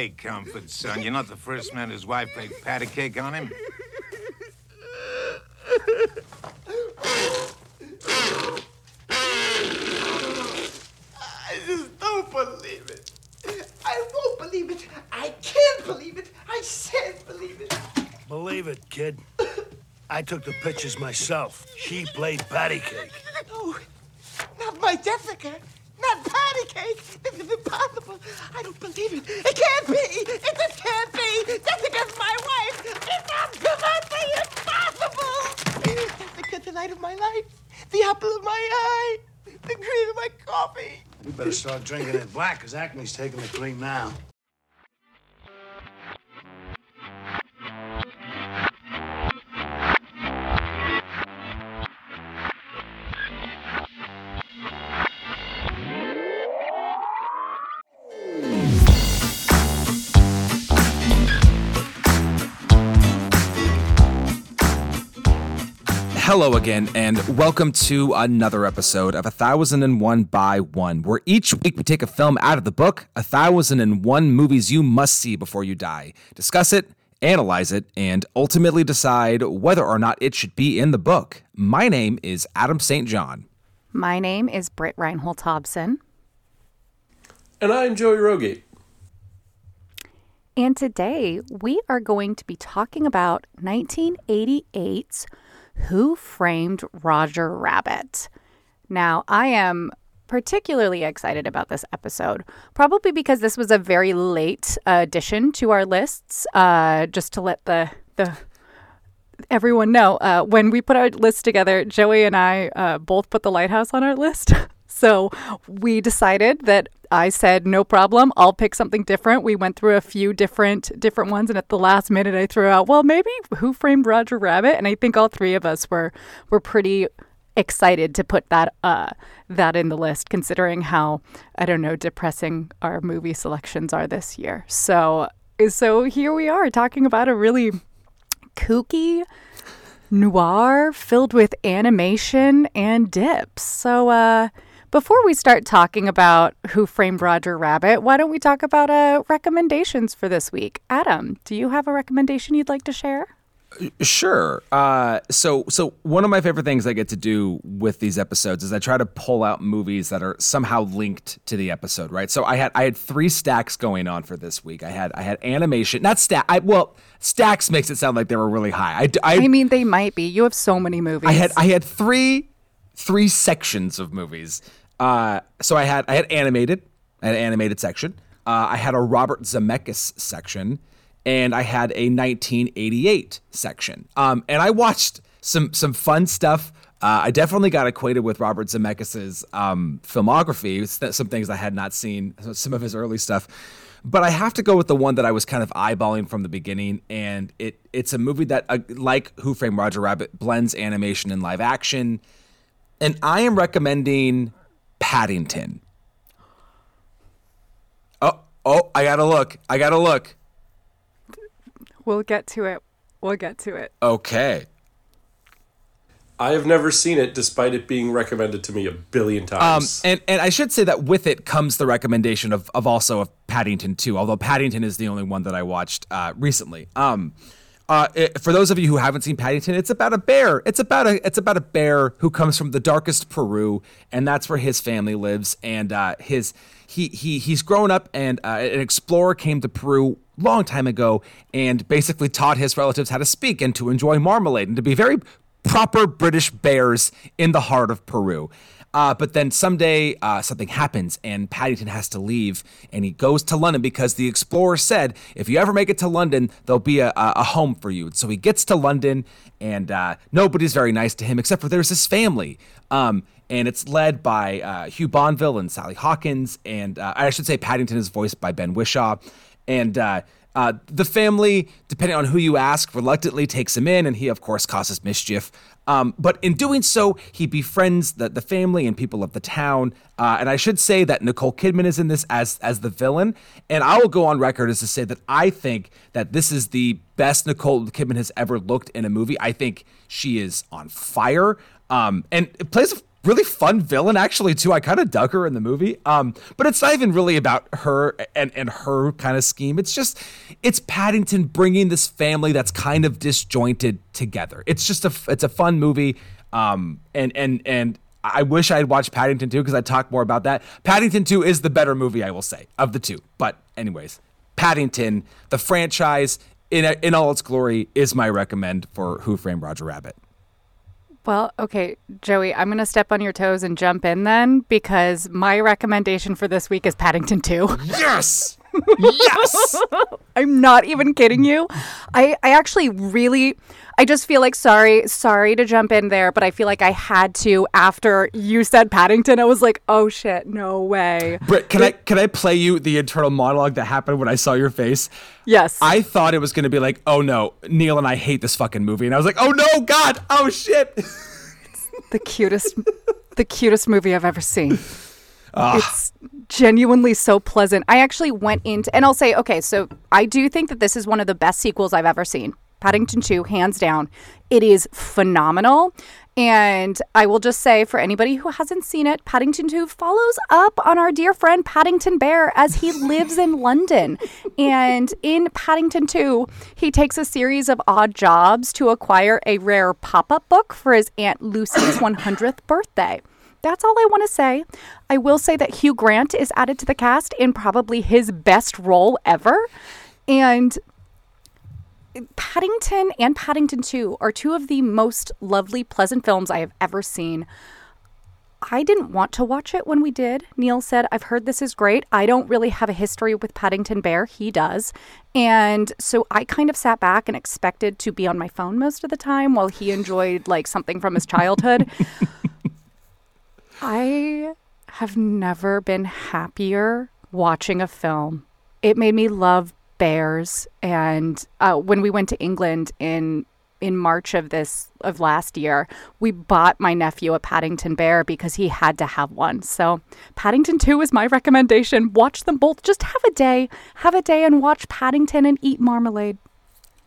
Hey, Comfort, son, you're not the first man whose wife baked patty cake on him. I just don't believe it. I won't believe it. I can't believe it. I shan't believe it. Believe it, kid. I took the pictures myself. She played patty cake. No, not my Jessica. Cake. This is impossible. I don't believe it. It can't be. It just can't be. Jessica's my wife. It's absolutely impossible. Jessica's the light of my life. The apple of my eye. The cream of my coffee. You better start drinking it black, because Acme's taking the cream now. Hello again, and welcome to another episode of A Thousand and One by One, where each week we take a film out of the book, A Thousand and One Movies You Must See Before You Die, discuss it, analyze it, and ultimately decide whether or not it should be in the book. My name is Adam St. John. My name is Britt Reinhold Hobson, And I'm Joey Rogate. and today we are going to be talking about 1988's Who Framed Roger Rabbit. Now, I am particularly excited about this episode, probably because this was a very late addition to our lists. Uh, just to let the the everyone know, uh, when we put our list together, Joey and I uh, both put the lighthouse on our list. so we decided that I said no problem. I'll pick something different. We went through a few different different ones, and at the last minute, I threw out, well, maybe Who Framed Roger Rabbit, and I think all three of us were were pretty excited to put that uh that in the list considering how I don't know depressing our movie selections are this year. So so here we are talking about a really kooky noir filled with animation and dips. So, uh, before we start talking about Who Framed Roger Rabbit, why don't we talk about uh, recommendations for this week? Adam, do you have a recommendation you'd like to share? Sure. Uh, so, so one of my favorite things I get to do with these episodes is I try to pull out movies that are somehow linked to the episode, right? So I had I had three stacks going on for this week. I had I had animation, not stack. I well, stacks makes it sound like they were really high. I, I, I mean, they might be. You have so many movies. I had I had three three sections of movies. Uh, so I had I had animated, I had an animated section. Uh, I had a Robert Zemeckis section, and I had a 1988 section. Um, and I watched some some fun stuff. Uh, I definitely got acquainted with Robert Zemeckis's um, filmography. Some things I had not seen, some of his early stuff. But I have to go with the one that I was kind of eyeballing from the beginning, and it it's a movie that, uh, like Who Framed Roger Rabbit, blends animation and live action. And I am recommending Paddington. Oh, oh, I gotta look. I gotta look. We'll get to it. We'll get to it. Okay. I have never seen it despite it being recommended to me a billion Um, times. and, and I should say that with it comes the recommendation of, of also of Paddington 2, although Paddington is the only one that I watched uh, recently. Um, uh, it- for those of you who haven't seen Paddington, it's about a bear. It's about a it's about a bear who comes from the darkest Peru, and that's where his family lives. And uh, his he he he's grown up, and uh, an explorer came to Peru long time ago, and basically taught his relatives how to speak and to enjoy marmalade and to be very proper British bears in the heart of Peru. Uh, but then someday uh, something happens and Paddington has to leave and he goes to London because the explorer said, if you ever make it to London, there'll be a, a home for you. So he gets to London and uh, nobody's very nice to him except for there's his family. Um, and it's led by uh, Hugh Bonneville and Sally Hawkins. And uh, I should say Paddington is voiced by Ben Whishaw. And uh, uh, the family, depending on who you ask, reluctantly takes him in, and he, of course, causes mischief. Um, but in doing so, he befriends the, the family and people of the town. Uh, and I should say that Nicole Kidman is in this as as the villain. And I will go on record as to say that I think that this is the best Nicole Kidman has ever looked in a movie. I think she is on fire. Um, and it plays really fun villain actually too. I kind of dug her in the movie. Um, but it's not even really about her and and her kind of scheme. It's just it's Paddington bringing this family that's kind of disjointed together. It's just a it's a fun movie. Um, and and and I wish I had watched Paddington 2 because I'd talk more about that. Paddington 2 is the better movie, I will say, of the two. But anyways, Paddington, the franchise in in all its glory, is my recommend for Who Framed Roger Rabbit. Well, okay, Joey, I'm going to step on your toes and jump in then because my recommendation for this week is Paddington 2. Yes. Yes. I'm not even kidding you. I, I actually really I just feel like sorry, sorry to jump in there, but I feel like I had to after you said Paddington. I was like, oh shit, no way. Britt, can I can I play you the internal monologue that happened when I saw your face? Yes. I thought it was gonna be like, oh no, Neil and I hate this fucking movie, and I was like, oh no, God, oh shit. the cutest the cutest movie I've ever seen. It's genuinely so pleasant. I actually went into and I'll say, okay, so I do think that this is one of the best sequels I've ever seen. Paddington 2, hands down. It is phenomenal. And I will just say for anybody who hasn't seen it, Paddington 2 follows up on our dear friend Paddington Bear as he lives in London. And in Paddington 2, he takes a series of odd jobs to acquire a rare pop up book for his Aunt Lucy's 100th birthday. That's all I want to say. I will say that Hugh Grant is added to the cast in probably his best role ever. And Paddington and Paddington 2 are two of the most lovely, pleasant films I have ever seen. I didn't want to watch it when we did. Neil said, I've heard this is great. I don't really have a history with Paddington Bear. He does. And so I kind of sat back and expected to be on my phone most of the time while he enjoyed like something from his childhood. I have never been happier watching a film. It made me love bears and uh, when we went to england in in march of this of last year we bought my nephew a paddington bear because he had to have one. So paddington 2 is my recommendation. Watch them both. Just have a day. Have a day and watch paddington and eat marmalade.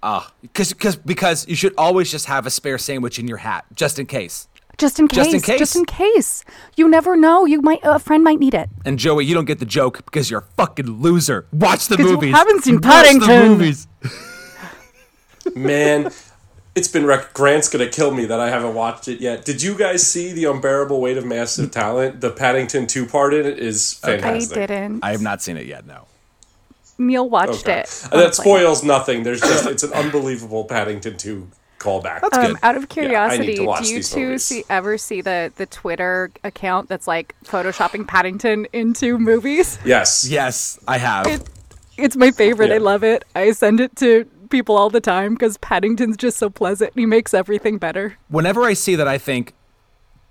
Ah, because because because you should always just have a spare sandwich in your hat just in case. Just in case Just in case. just in case you never know you might a friend might need it And Joey, you don't get the joke because you're a fucking loser. Watch the 'Cause you movies. haven't seen Watch the Paddington. movies. Man, it's been rec- Grant's gonna kill me that I haven't watched it yet. Did you guys see the unbearable weight of massive talent? The Paddington two part in it is fantastic. i didn't I have not seen it yet. No. neil watched Okay. it And that spoils nothing. There's just it's an unbelievable Paddington two callback. That's Um, good. out of curiosity, to watch do you two movies. see ever see the the Twitter account that's like photoshopping Paddington into movies? Yes. Yes, I have. It, it's my favorite. I love it. I send it to people all the time because Paddington's just so pleasant. He makes everything better. Whenever I see that, I think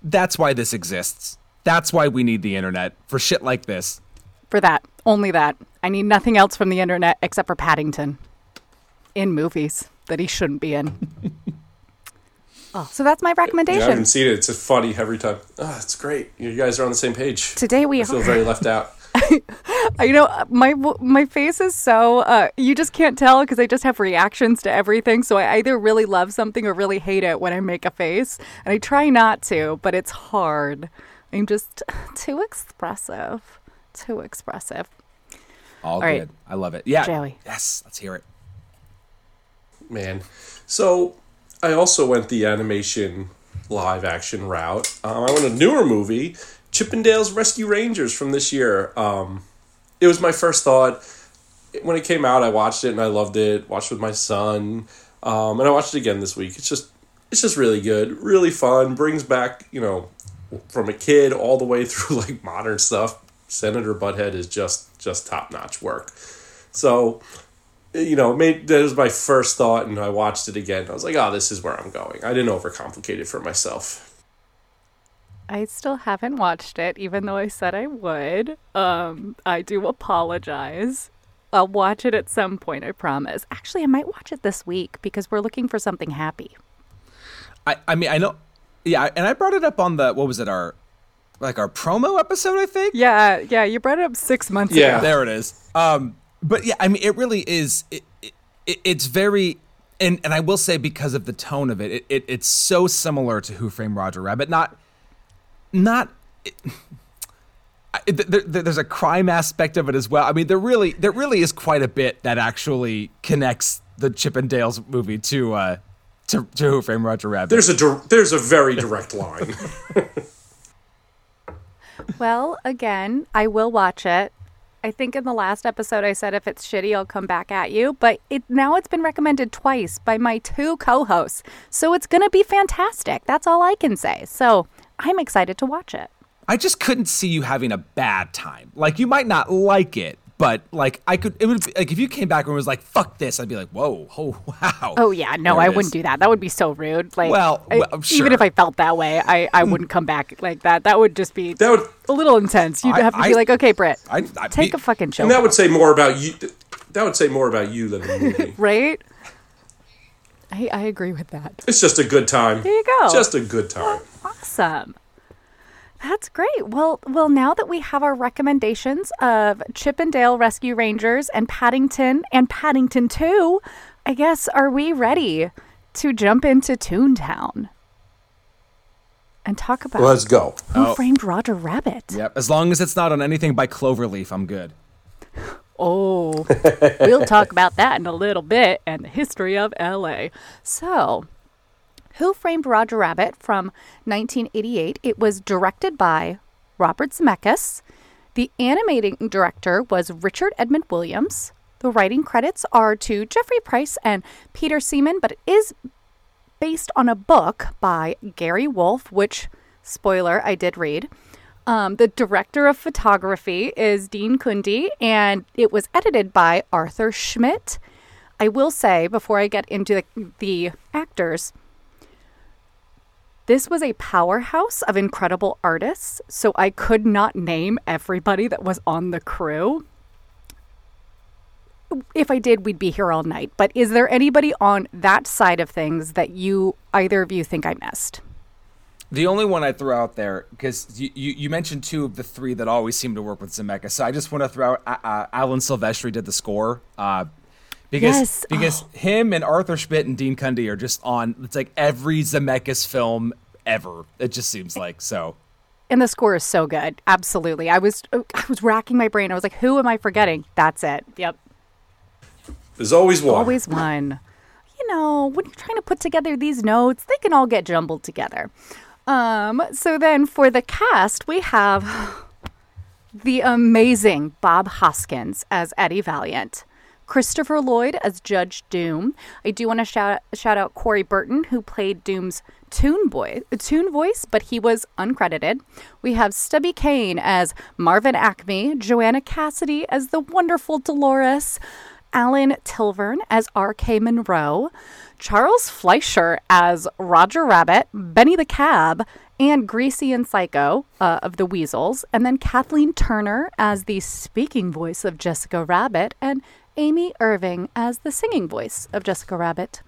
that's why this exists. That's why we need the internet for shit like this. For that, only that. I need nothing else from the internet except for Paddington in movies that he shouldn't be in. oh, so that's my Yeah, I recommendation. haven't seen it. It's just funny every time. Oh, it's great. You guys are on the same page. Today we I feel are. very left out. I know uh, my my face is so uh, you just can't tell because I just have reactions to everything. So I either really love something or really hate it when I make a face, and I try not to, but it's hard. I'm just too expressive, too expressive. All, right. good. I love it. Yeah. Joey. Yes. Let's hear it. Man. So I also went the animation live action route. Um, I went a newer movie, Chip 'n Dale's Rescue Rangers from this year. Um, it was my first thought. When it came out, I watched it and I loved it. Watched with my son, um, and I watched it again this week. It's just, it's just really good, really fun. Brings back, you know, from a kid all the way through like modern stuff. Senator Butthead is just, just top notch work. So you know, made that was my first thought, and I watched it again. I was like, "Oh, this is where I'm going." I didn't overcomplicate it for myself. I still haven't watched it, even though I said I would. Um, I do apologize. I'll watch it at some point, I promise. Actually, I might watch it this week because we're looking for something happy. I, I mean, I know. Yeah. And I brought it up on the, what was it? Our, like our promo episode, I think? Yeah, yeah, you brought it up six months ago. Yeah. ago. There it is. Um, but yeah, I mean, it really is. It, it, it's very, and and I will say because of the tone of it, it, it it's so similar to Who Framed Roger Rabbit. Not not. I- there, there- there's a crime aspect of it as well. I mean, there really, there really is quite a bit that actually connects the Chip 'n Dales movie to uh, to, to Who Framed Roger Rabbit. There's a dir- there's a very direct line. Well, again, I will watch it. I think in the last episode I said if it's shitty, I'll come back at you. But it now it's been recommended twice by my two co-hosts, so it's gonna be fantastic. That's all I can say. So I'm excited to watch it. I just couldn't see you having a bad time. Like you might not like it, but like I could. It would be, like if you came back and was like "fuck this," I'd be like, "Whoa, oh wow." Oh yeah, no, I wouldn't do that. That would be so rude. Like, Well, I- well, sure. even if I felt that way, I, I hmm. wouldn't come back like that. That would just be That would a little intense. You'd I- have to I- be like, okay, Britt, I'd- I'd take be- a fucking chill, and that would say more about you. That would say more about you than the movie. right? I, I agree with that. It's just a good time. There you go. Just a good time. Awesome. That's great. Well, well, now that we have our recommendations of Chip 'n Dale Rescue Rangers and Paddington and Paddington 2, I guess are we ready to jump into Toontown and talk about Let's go. Who Framed Roger Rabbit? Yep. As long as it's not on anything by Cloverleaf, I'm good. Oh, we'll talk about that in a little bit and the history of LA. So, Who Framed Roger Rabbit from 1988? It was directed by Robert Zemeckis. The animating director was Richard Edmund Williams. The writing credits are to Jeffrey Price and Peter Seaman, but it is based on a book by Gary Wolf, which, spoiler, I did read. Um, the director of photography is Dean Cundey, and it was edited by Arthur Schmidt. I will say, before I get into the, the actors, this was a powerhouse of incredible artists, so I could not name everybody that was on the crew. If I did, we'd be here all night. But is there anybody on that side of things that you, either of you, think I missed? The only one I throw out there because you, you, you mentioned two of the three that always seem to work with Zemeckis, so I just want to throw out uh, uh, Alan Silvestri did the score. Uh, because Yes. because him and Arthur Schmidt and Dean Cundey are just on it's like every Zemeckis film ever. It just seems like so. And the score is so good. Absolutely. I was I was racking my brain. I was like, who am I forgetting? That's it. Yep. There's always one. Always one. You know, when you're trying to put together these notes, they can all get jumbled together. Um, so then for the cast, we have the amazing Bob Hoskins as Eddie Valiant. Christopher Lloyd as Judge Doom. I do want to shout shout out Corey Burton, who played Doom's toon boy, toon voice, but he was uncredited. We have Stubby Kaye as Marvin Acme, Joanna Cassidy as the wonderful Dolores, Alan Tilvern as R.K. Monroe, Charles Fleischer as Roger Rabbit, Benny the Cab, and Greasy and Psycho uh, of the Weasels, and then Kathleen Turner as the speaking voice of Jessica Rabbit, and Amy Irving as the singing voice of Jessica Rabbit.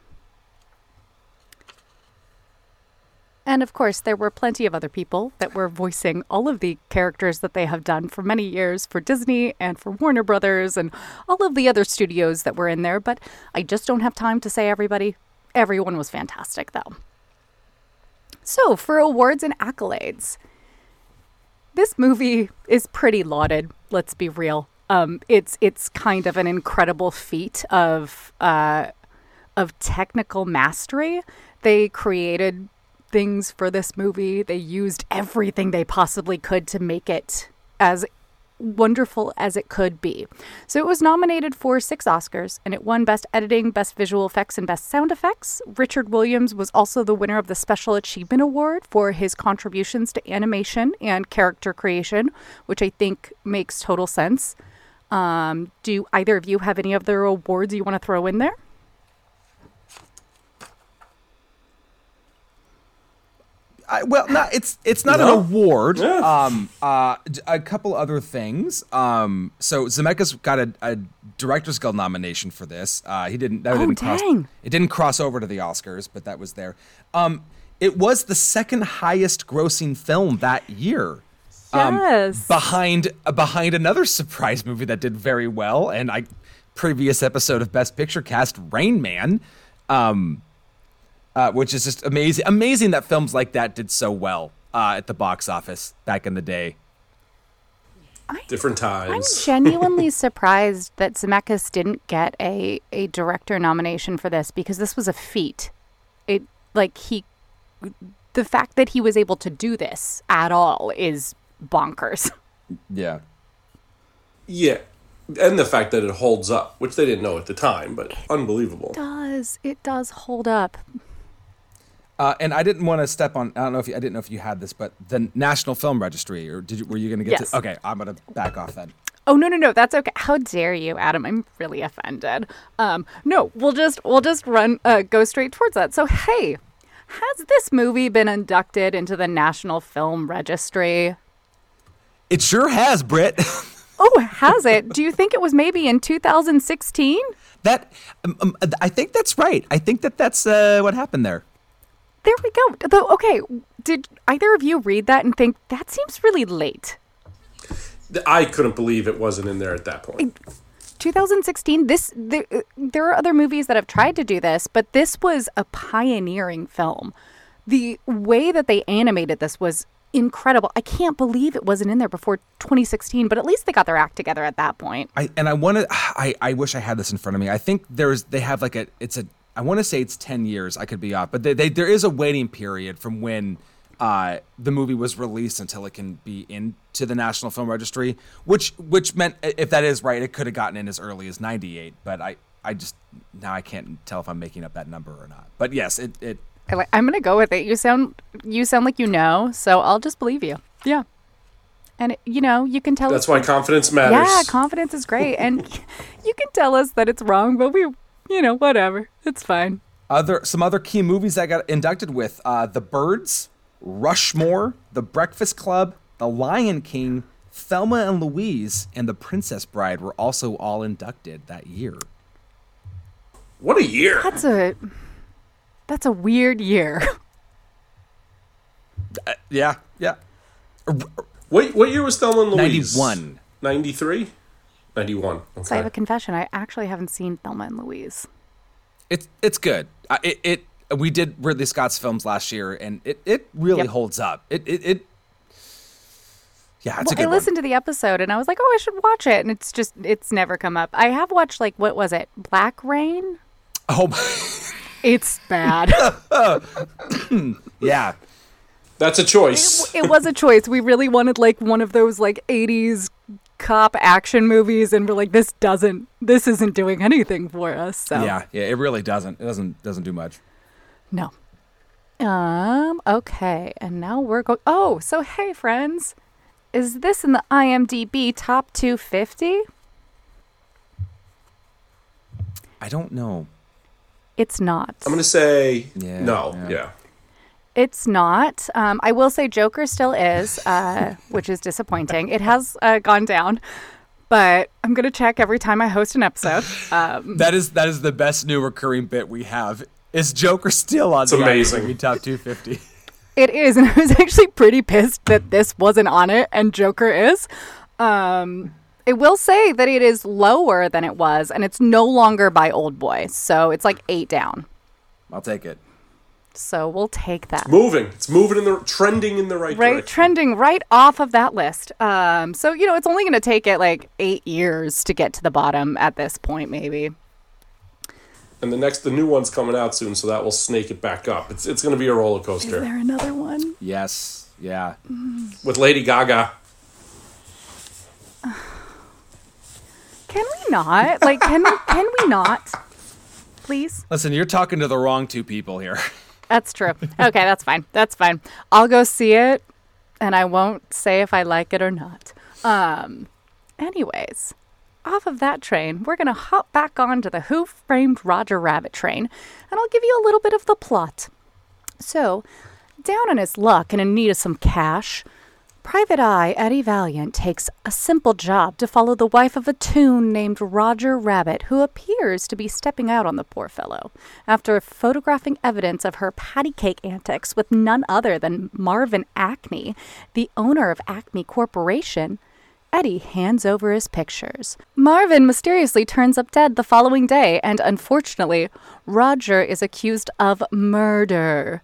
And of course, there were plenty of other people that were voicing all of the characters that they have done for many years for Disney and for Warner Brothers and all of the other studios that were in there. But I just don't have time to say everybody. Everyone was fantastic, though. So, for awards and accolades, this movie is pretty lauded. Let's be real. Um, it's it's kind of an incredible feat of uh, of technical mastery. They created things for this movie. They used everything they possibly could to make it as wonderful as it could be. So it was nominated for six Oscars and it won Best Editing, Best Visual Effects, and Best Sound Effects. Richard Williams was also the winner of the Special Achievement Award for his contributions to animation and character creation, which I think makes total sense. Um, do either of you have any other awards you want to throw in there? I, well, not it's it's not No. an award. Yeah. Um, uh, d- a couple other things. Um, so Zemeckis got a, a Directors Guild nomination for this. Uh, he didn't. That Oh, didn't cross. dang. It didn't cross over to the Oscars, but that was there. Um, it was the second highest grossing film that year. Um, Yes. behind uh, behind another surprise movie that did very well, and I previous episode of Best Picture cast Rain Man. Um, uh, which is just amazing. Amazing that films like that did so well. uh, at the box office back in the day. Different times. I'm genuinely surprised that Zemeckis didn't get a, a director nomination for this because this was a feat. It like he the fact that he was able to do this at all is bonkers. Yeah. yeah. And the fact that it holds up, which they didn't know at the time, but unbelievable. does it does hold up. Uh, and I didn't want to step on. I don't know if you, I didn't know if you had this, but the National Film Registry, or did you, were you going to get Yes. to? Okay, I'm going to back off then. Oh no no no that's okay. How dare you, Adam? I'm really offended. Um no, we'll just we'll just run uh, go straight towards that. So hey, has this movie been inducted into the National Film Registry? It sure has, Britt. Oh, has it? Do you think it was maybe in 2016? that um, um, I think that's right. I think that that's uh, what happened there. There we go. Though, okay, did either of you read that and think that seems really late? I couldn't believe it wasn't in there at that point. 2016. This there, uh, there are other movies that have tried to do this, but this was a pioneering film. The way that they animated this was incredible. I can't believe it wasn't in there before 2016, but at least they got their act together at that point. I and I want to. I I wish I had this in front of me. I think there's they have like a. It's a. I want to say it's ten years. I could be off, but they, they there is a waiting period from when uh, the movie was released until it can be into the National Film Registry, which which meant if that is right, it could have gotten in as early as '98. But I I just now I can't tell if I'm making up that number or not. But yes, it it I li- I'm gonna go with it. You sound you sound like you know, so I'll just believe you. Yeah, and it, you know you can tell. That's us why confidence matters. Yeah, confidence is great, and you can tell us that it's wrong, but we, you know, whatever, it's fine. other some other key movies I got inducted with uh, The Birds, Rushmore, The Breakfast Club, The Lion King, Thelma and Louise, and The Princess Bride were also all inducted that year. What a year. That's a that's a weird year. Yeah, yeah. What, what year was Thelma and Louise? 91. 93? 91. So I have a confession. I actually haven't seen Thelma and Louise. It's it's good. Uh, it it we did Ridley Scott's films last year, and it it really Yep. holds up. It it. it yeah, it's Well, a good I one. listened to the episode and I was like, oh, I should watch it, and it's just it's never come up. I have watched like what was it, Black Rain? Oh, my- It's bad. yeah. That's a choice. it was a choice. We really wanted like one of those like 80s cop action movies and we're like this doesn't this isn't doing anything for us. So Yeah, yeah, it really doesn't. It doesn't doesn't do much. No. Um okay. And now we're going Oh, so hey friends. Is this in the IMDb top 250? I don't know. It's not. I'm going to say Yeah, no. yeah. Yeah. It's not. Um, I will say Joker still is, uh, which is disappointing. It has uh, gone down, but I'm going to check every time I host an episode. Um, That is that is the best new recurring bit we have. Is Joker still on the amazing. IMDb top 250? it is, and I was actually pretty pissed that this wasn't on it and Joker is. Um, I will say that it is lower than it was, and it's no longer by Old Boy, so it's like eight down. I'll take it. So we'll take that. Moving. It's moving in the trending in the right, right direction. trending right off of that list um so you know it's only going to take it like eight years to get to the bottom at this point maybe and the next the new one's coming out soon, so that will snake it back up. It's it's going to be a roller coaster. is there another one Yes. Yeah. with Lady Gaga. can we not? Like can we can we not? Please? Listen, you're talking to the wrong two people here. that's true. Okay that's fine. That's fine. I'll go see it and i won't say if i like it or not. Um anyways off of that train, we're going to hop back onto the Who Framed Roger Rabbit train, and I'll give you a little bit of the plot. So, down on his luck and in need of some cash, Private Eye Eddie Valiant takes a simple job to follow the wife of a toon named Roger Rabbit, who appears to be stepping out on the poor fellow. After photographing evidence of her patty cake antics with none other than Marvin Acme, the owner of Acme Corporation, Eddie hands over his pictures. Marvin mysteriously turns up dead the following day, and unfortunately, Roger is accused of murder.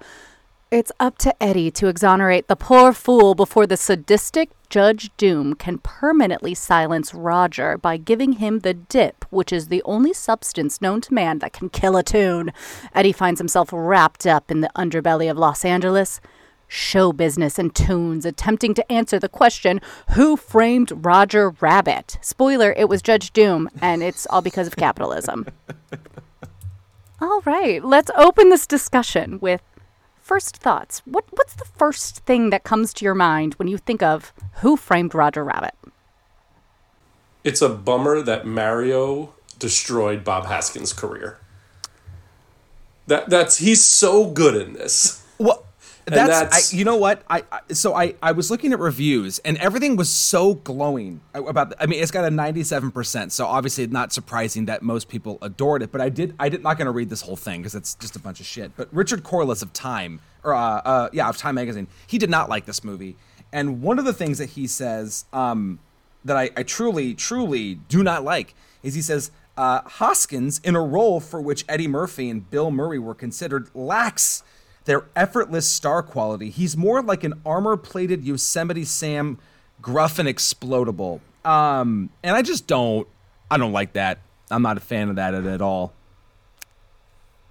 It's up to Eddie to exonerate the poor fool before the sadistic Judge Doom can permanently silence Roger by giving him the dip, which is the only substance known to man that can kill a toon. Eddie finds himself wrapped up in the underbelly of Los Angeles. Show business and toons attempting to answer the question who framed Roger Rabbit? Spoiler, it was Judge Doom, and it's all because of capitalism. all right, let's open this discussion with first thoughts. What what's the first thing that comes to your mind when you think of who framed Roger Rabbit? It's a bummer that Mario destroyed Bob Hoskins' career. That that's he's so good in this. Well, And that's, that's- I, you know what I, I so I I was looking at reviews and everything was so glowing about. I mean, it's got a ninety seven percent, so obviously not surprising that most people adored it. But I did I did not going to read this whole thing because it's just a bunch of shit. But Richard Corliss of Time or uh, uh yeah of Time magazine, he did not like this movie. And one of the things that he says um that I, I truly truly do not like is he says. Uh, Hoskins, in a role for which Eddie Murphy and Bill Murray were considered, lacks their effortless star quality. He's more like an armor-plated Yosemite Sam, gruff and explodable. Um, and I just don't, I don't like that. I'm not a fan of that at all.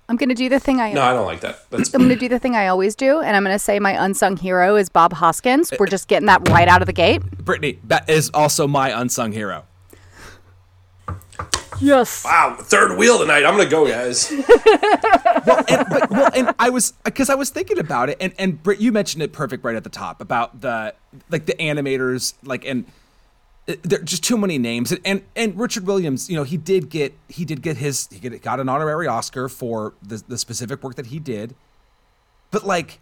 I'm going to do the thing I No, I don't like that. That's I'm going to do the thing I always do, and I'm going to say my unsung hero is Bob Hoskins. We're just getting that right out of the gate. Brittany, that is also my unsung hero. Yes. wow, third wheel tonight. I'm gonna go, guys. and, but, well, and I was because I was thinking about it, and and Britt, you mentioned it perfect right at the top about the like the animators, like and uh, there are just too many names, and, and and Richard Williams, you know, he did get he did get his he got an honorary Oscar for the the specific work that he did, but like.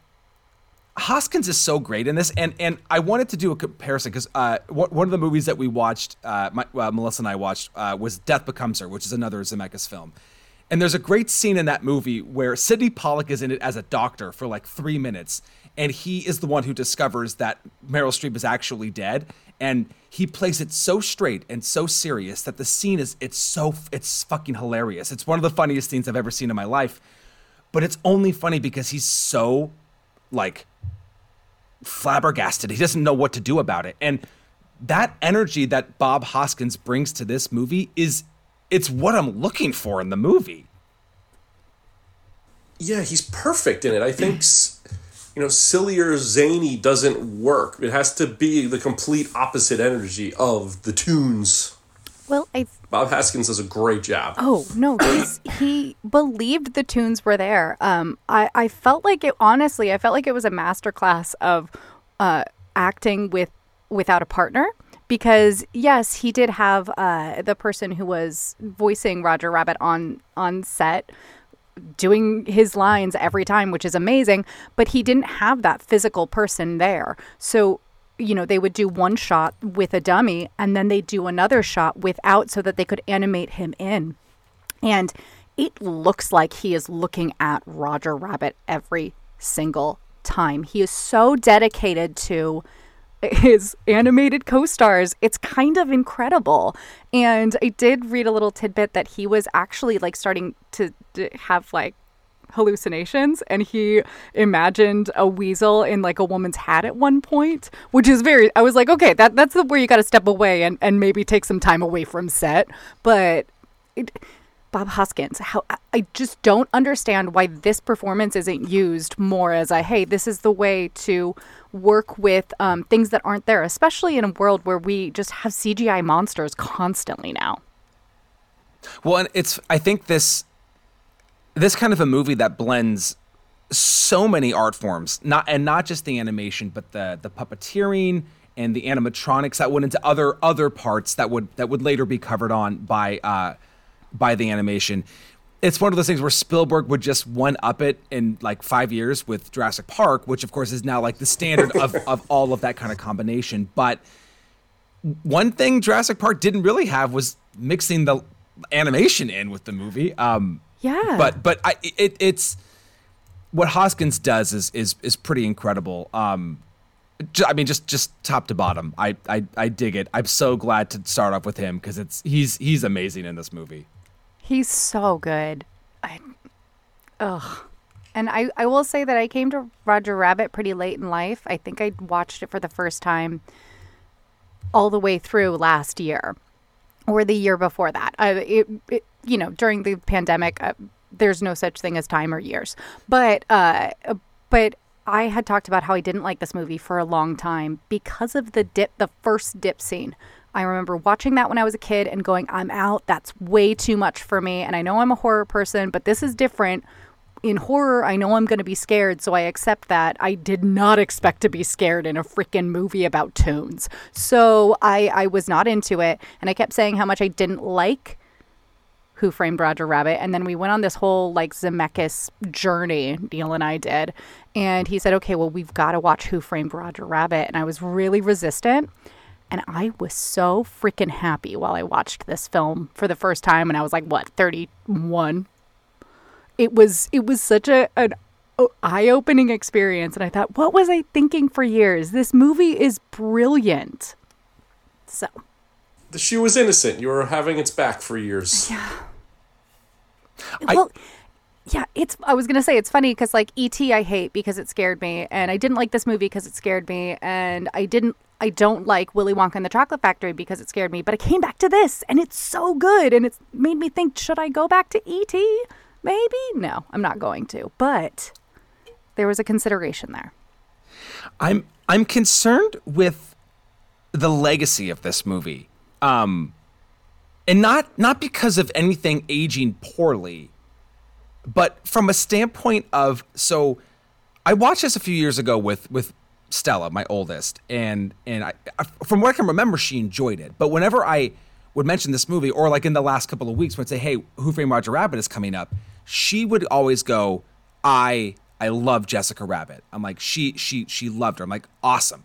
Hoskins is so great in this, and and I wanted to do a comparison because uh, one of the movies that we watched, uh, my, uh, Melissa and I watched, uh, was Death Becomes Her, which is another Zemeckis film. And there's a great scene in that movie where Sydney Pollack is in it as a doctor for like three minutes, and he is the one who discovers that Meryl Streep is actually dead, and he plays it so straight and so serious that the scene is it's so it's fucking hilarious. It's one of the funniest scenes I've ever seen in my life, but it's only funny because he's so like flabbergasted. He doesn't know what to do about it. And that energy that Bob Hoskins brings to this movie is it's what I'm looking for in the movie. yeah, he's perfect in it. I think, you know, silly or zany doesn't work. It has to be the complete opposite energy of the toons. Well, I Bob Hoskins does a great job. Oh no, he believed the toons were there. Um, I I felt like it. Honestly, I felt like it was a masterclass of uh, acting with without a partner. Because yes, he did have uh, the person who was voicing Roger Rabbit on on set doing his lines every time, which is amazing. But he didn't have that physical person there. So, you know, they would do one shot with a dummy and then they'd do another shot without so that they could animate him in. And it looks like he is looking at Roger Rabbit every single time. He is so dedicated to his animated co-stars it's kind of incredible and i did read a little tidbit that he was actually like starting to, to have like hallucinations and he imagined a weasel in like a woman's hat at one point which is very i was like okay that that's where you got to step away and and maybe take some time away from set but it, Bob Hoskins, how I- I just don't understand why this performance isn't used more as a hey, this is the way to work with um, things that aren't there, especially in a world where we just have CGI monsters constantly now. Well, and it's I think this this kind of a movie that blends so many art forms, not and not just the animation, but the the puppeteering and the animatronics that went into other other parts that would that would later be covered on by uh, by the animation. It's one of those things where Spielberg would just one up it in like five years with Jurassic Park, which of course is now like the standard of, of all of that kind of combination. But one thing Jurassic Park didn't really have was mixing the animation in with the movie. Um, Yeah. but but I it, it's what Hoskins does is is is pretty incredible. Um, I mean, just just top to bottom, I I, I dig it. I'm so glad to start off with him because it's he's he's amazing in this movie. He's so good. I, ugh. And I, I will say that I came to Roger Rabbit pretty late in life. I think I watched it for the first time all the way through last year or the year before that. Uh, it, it, you know, during the pandemic, uh, there's no such thing as time or years. But, uh, but I had talked about how I didn't like this movie for a long time because of the dip, the first dip scene. I remember watching that when I was a kid and going, I'm out. That's way too much for me. And I know I'm a horror person, but this is different. In horror, I know I'm going to be scared, so I accept that. I did not expect to be scared in a freaking movie about toons. So I, I was not into it. And I kept saying how much I didn't like who Framed Roger Rabbit. And then we went on this whole like Zemeckis journey, Neil and I did. And he said, okay, well, we've got to watch Who Framed Roger Rabbit. And I was really resistant. And I was so freaking happy while I watched this film for the first time. And I was like, what, 31? It was it was such a an eye-opening experience and I thought, what was I thinking for years? This movie is brilliant. So, The shoe was innocent. You were having its back for years. I- well, yeah, it's. I was gonna say it's funny because like E.T. I hate because it scared me, and I didn't like this movie because it scared me, and I didn't. I don't like Willy Wonka and the Chocolate Factory because it scared me, but I came back to this, and it's so good, and it's made me think: should I go back to E.T.? Maybe no, I'm not going to, but there was a consideration there. I'm I'm concerned with the legacy of this movie. Um and not not because of anything aging poorly, but from a standpoint of so I watched this a few years ago with with Stella, my oldest, and and I, from what I can remember, she enjoyed it. But whenever I would mention this movie, or like in the last couple of weeks, would say, "Hey, Who Framed Roger Rabbit is coming up," she would always go, "I I love Jessica Rabbit." I'm like, she she she loved her. I'm like, awesome.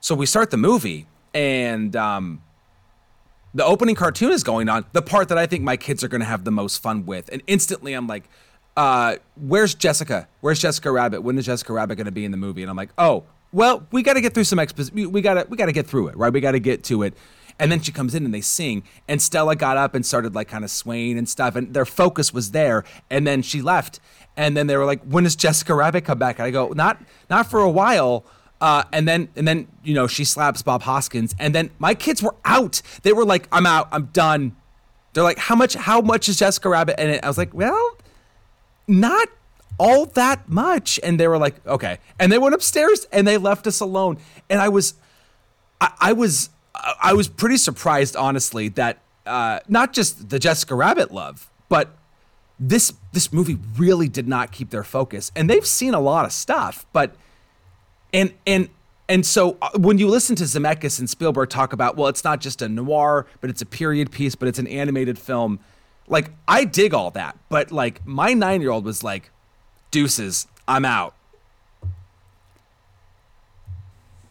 So we start the movie, and um, the opening cartoon is going on. The part that I think my kids are going to have the most fun with, and instantly I'm like, uh, "Where's Jessica? Where's Jessica Rabbit? When is Jessica Rabbit going to be in the movie?" And I'm like, "Oh, well, we got to get through some exposition. We, got to we got to get through it, right? We got to get to it." And then she comes in and they sing, and Stella got up and started like kind of swaying and stuff, and their focus was there. And then she left, and then they were like, "When does Jessica Rabbit come back?" And I go, "Not not for a while." Uh, and then and then you know she slaps Bob Hoskins, and then my kids were out. They were like, "I'm out. I'm done." They're like, "How much? How much is Jessica Rabbit?" And I was like, "Well, not all that much." And they were like, "Okay." And they went upstairs and they left us alone. And I was, I, I was, I was pretty surprised, honestly, that uh, not just the Jessica Rabbit love, but this this movie really did not keep their focus. And they've seen a lot of stuff, but and and and so uh, when you listen to Zemeckis and Spielberg talk about, well, it's not just a noir, but it's a period piece, but it's an animated film. Like I dig all that, but like my nine year old was like, "Deuces, I'm out."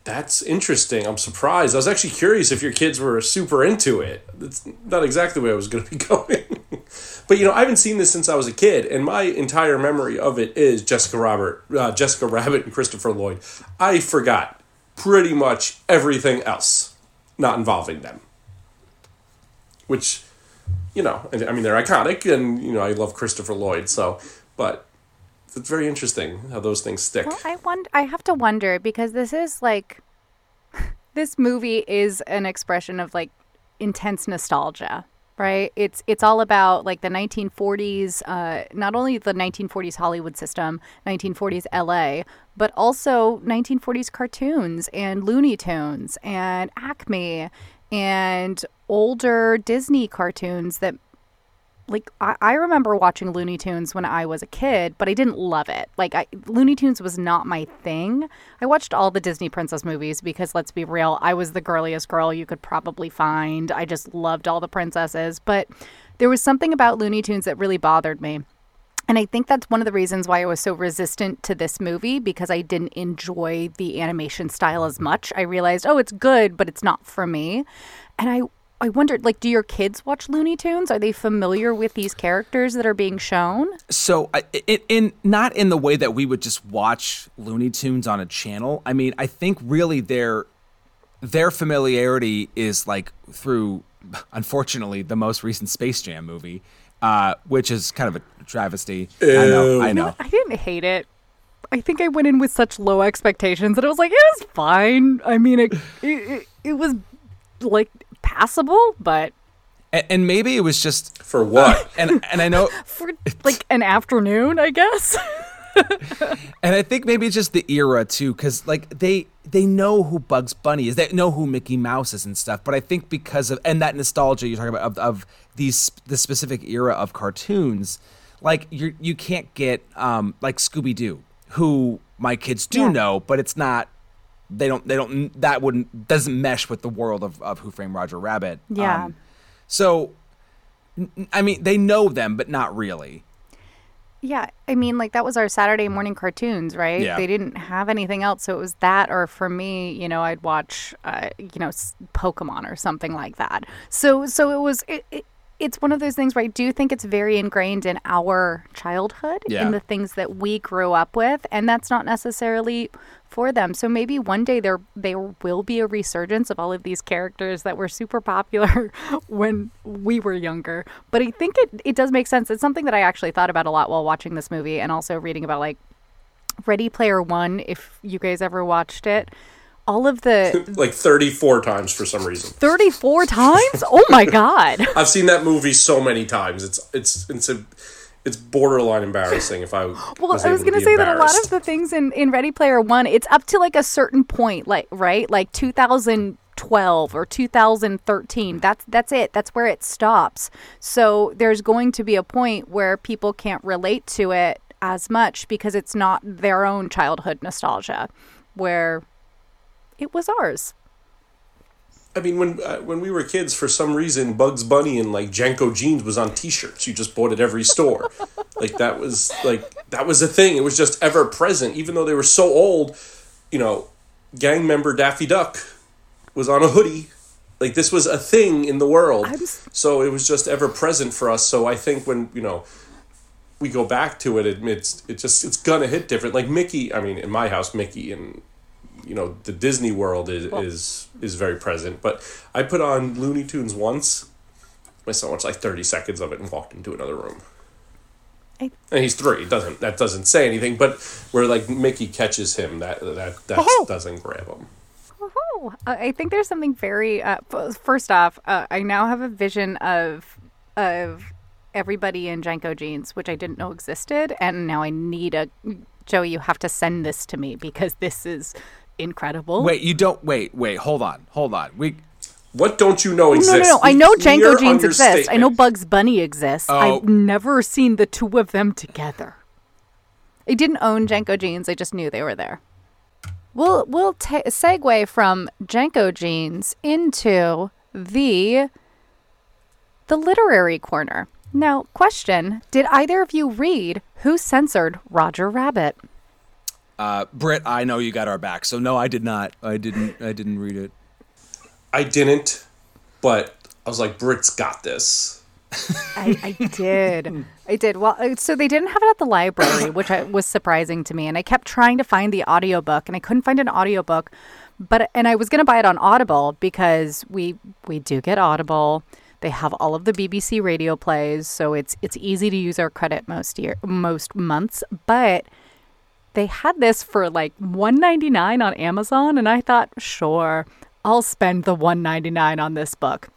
That's interesting. I'm surprised. I was actually curious if your kids were super into it. That's not exactly where I was going to be going. But you know, I haven't seen this since I was a kid, and my entire memory of it is Jessica Robert, uh, Jessica Rabbit, and Christopher Lloyd. I forgot pretty much everything else not involving them. Which, you know, I mean, they're iconic, and you know, I love Christopher Lloyd. So, but it's very interesting how those things stick. Well, I wonder. I have to wonder because this is like, this movie is an expression of like intense nostalgia, right? It's it's all about like the 1940s, uh, not only the 1940s Hollywood system, 1940s LA, but also 1940s cartoons and Looney Tunes and Acme and older Disney cartoons that like I, I remember watching Looney Tunes when I was a kid, but I didn't love it. Like I, Looney Tunes was not my thing. I watched all the Disney princess movies because let's be real, I was the girliest girl you could probably find. I just loved all the princesses, but there was something about Looney Tunes that really bothered me. And I think that's one of the reasons why I was so resistant to this movie because I didn't enjoy the animation style as much. I realized, oh, it's good, but it's not for me. And I I wondered, like, do your kids watch Looney Tunes? Are they familiar with these characters that are being shown? So, I- in, in not in the way that we would just watch Looney Tunes on a channel. I mean, I think really their their familiarity is like through, unfortunately, the most recent Space Jam movie, uh, which is kind of a travesty. I know. I know. I didn't hate it. I think I went in with such low expectations that it was like it was fine. I mean, it it, it, it was like passable, but And, and maybe it was just For what? and and I know for like an afternoon, I guess. And I think maybe it's just the era too, because like they they know who Bugs Bunny is, they know who Mickey Mouse is and stuff. But I think because of and that nostalgia you're talking about of, of these the specific era of cartoons, like you you can't get um like Scooby Doo, who my kids do Yeah. know, but it's not. They don't. They don't. That wouldn't doesn't mesh with the world of, of Who Framed Roger Rabbit. Yeah. Um, so, I mean, they know them, but not really. Yeah, I mean, like that was our Saturday morning cartoons, right? Yeah. They didn't have anything else, so it was that, or for me, you know, I'd watch, uh, you know, Pokemon or something like that. So, so it was. It, it, it's one of those things where I do think it's very ingrained in our childhood, Yeah. in the things that we grew up with, and that's not necessarily for them. So maybe one day there there will be a resurgence of all of these characters that were super popular when we were younger. But I think it, it does make sense. It's something that I actually thought about a lot while watching this movie and also reading about like Ready Player One, if you guys ever watched it. All of the like 34 times for some reason. 34 times? Oh my God. I've seen that movie so many times. It's it's it's a it's borderline embarrassing if I Well, was I was going to say that a lot of the things in, in Ready Player One, it's up to like a certain point, like, right? Like 2012 or 2013. That's, that's it. That's where it stops. So there's going to be a point where people can't relate to it as much because it's not their own childhood nostalgia, where it was ours. I mean, when uh, when we were kids, for some reason, Bugs Bunny and like JNCO jeans was on T-shirts. You just bought at every store. like that was like that was a thing. It was just ever present, even though they were so old. You know, gang member Daffy Duck was on a hoodie. Like this was a thing in the world. So it was just ever present for us. So I think when you know we go back to it, it it's it just it's gonna hit different. Like Mickey, I mean, in my house, Mickey and you know the Disney World is is is very present. But I put on Looney Tunes once. My son watched like thirty seconds of it and walked into another room. I- And he's three. Doesn't that doesn't say anything? But where like Mickey catches him, that that that Oh. doesn't grab him. Oh, I I think there's something very. Uh, first off, uh, I now have a vision of of everybody in JNCO jeans, which I didn't know existed, and now I need a. Joey, you have to send this to me because this is incredible. Wait, you don't. Wait, wait. Hold on. Hold on. We. What don't you know exists? no, no. no. I know clear JNCO jeans your exist. I know. Bugs Bunny exists. Oh. I've never seen the two of them together. I didn't own JNCO jeans. I just knew they were there. We'll we'll ta- segue from JNCO jeans into the the literary corner. Now, question: Did either of you read Who Censored Roger Rabbit? Uh, Britt, I know you got our back. So no, I did not. I didn't. I didn't read it. I didn't, but I was like, Brit's got this. I, I did. I did. Well, uh, so they didn't have it at the library, which I, was surprising to me. And I kept trying to find the audiobook and I couldn't find an audiobook. But and I was going to buy it on Audible because we we do get Audible. They have all of the BBC radio plays, so it's it's easy to use our credit most year most months, but they had this for like 199 on Amazon and I thought, "Sure, I'll spend the 199 on this book."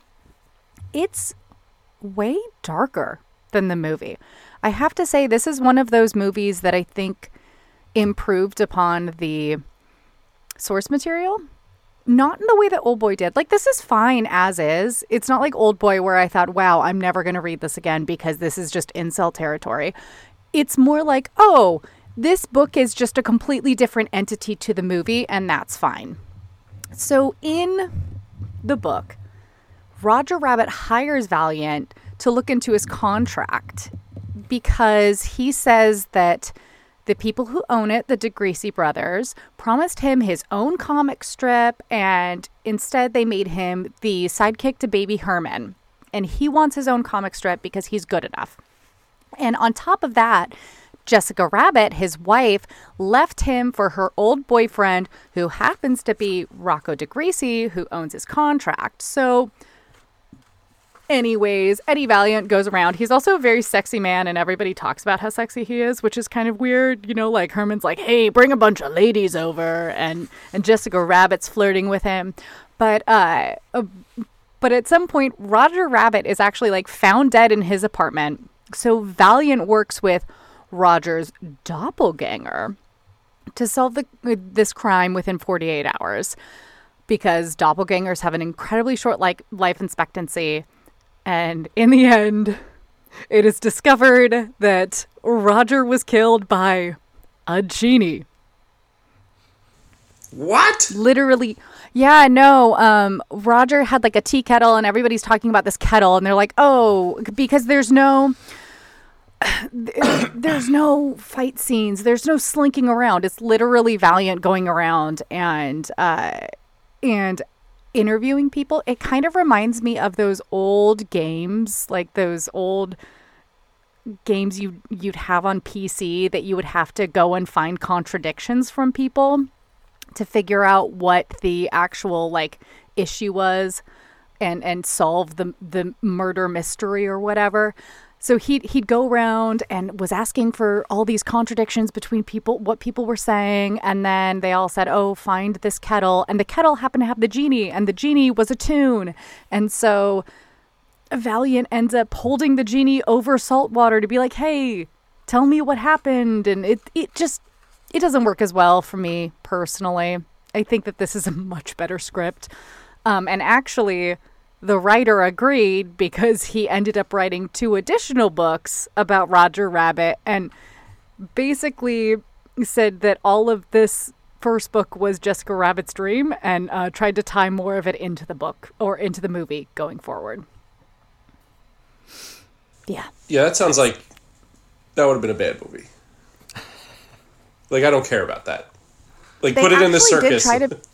It's way darker than the movie. I have to say, this is one of those movies that I think improved upon the source material. Not in the way that Old Boy did. Like, this is fine as is. It's not like Old Boy where I thought, wow, I'm never going to read this again because this is just incel territory. It's more like, oh, this book is just a completely different entity to the movie, and that's fine. So, in the book, Roger Rabbit hires Valiant to look into his contract because he says that the people who own it, the DeGreasy brothers, promised him his own comic strip and instead they made him the sidekick to Baby Herman. And he wants his own comic strip because he's good enough. And on top of that, Jessica Rabbit, his wife, left him for her old boyfriend, who happens to be Rocco DeGreasy, who owns his contract. So, Anyways, Eddie Valiant goes around. He's also a very sexy man, and everybody talks about how sexy he is, which is kind of weird. You know, like Herman's like, "Hey, bring a bunch of ladies over," and and Jessica Rabbit's flirting with him. But uh, uh, but at some point, Roger Rabbit is actually like found dead in his apartment. So Valiant works with Roger's doppelganger to solve the this crime within 48 hours because doppelgangers have an incredibly short like life expectancy and in the end it is discovered that Roger was killed by a genie What? literally yeah no um roger had like a tea kettle and everybody's talking about this kettle and they're like oh because there's no there's no fight scenes. There's no slinking around. It's literally valiant going around and uh and interviewing people. It kind of reminds me of those old games like those old games you you'd have on PC that you would have to go and find contradictions from people to figure out what the actual like issue was and and solve the the murder mystery or whatever so he'd he'd go around and was asking for all these contradictions between people what people were saying and then they all said oh find this kettle and the kettle happened to have the genie and the genie was a toon and so Valiant ends up holding the genie over salt water to be like, "Hey, tell me what happened." And it it just it doesn't work as well for me personally. I think that this is a much better script. Um, and actually, the writer agreed because he ended up writing two additional books about Roger Rabbit and basically said that all of this first book was Jessica Rabbit's dream and uh, tried to tie more of it into the book or into the movie going forward. Yeah. Yeah, that sounds like that would have been a bad movie. Like I don't care about that. Like They put it in the actually did circus. try to-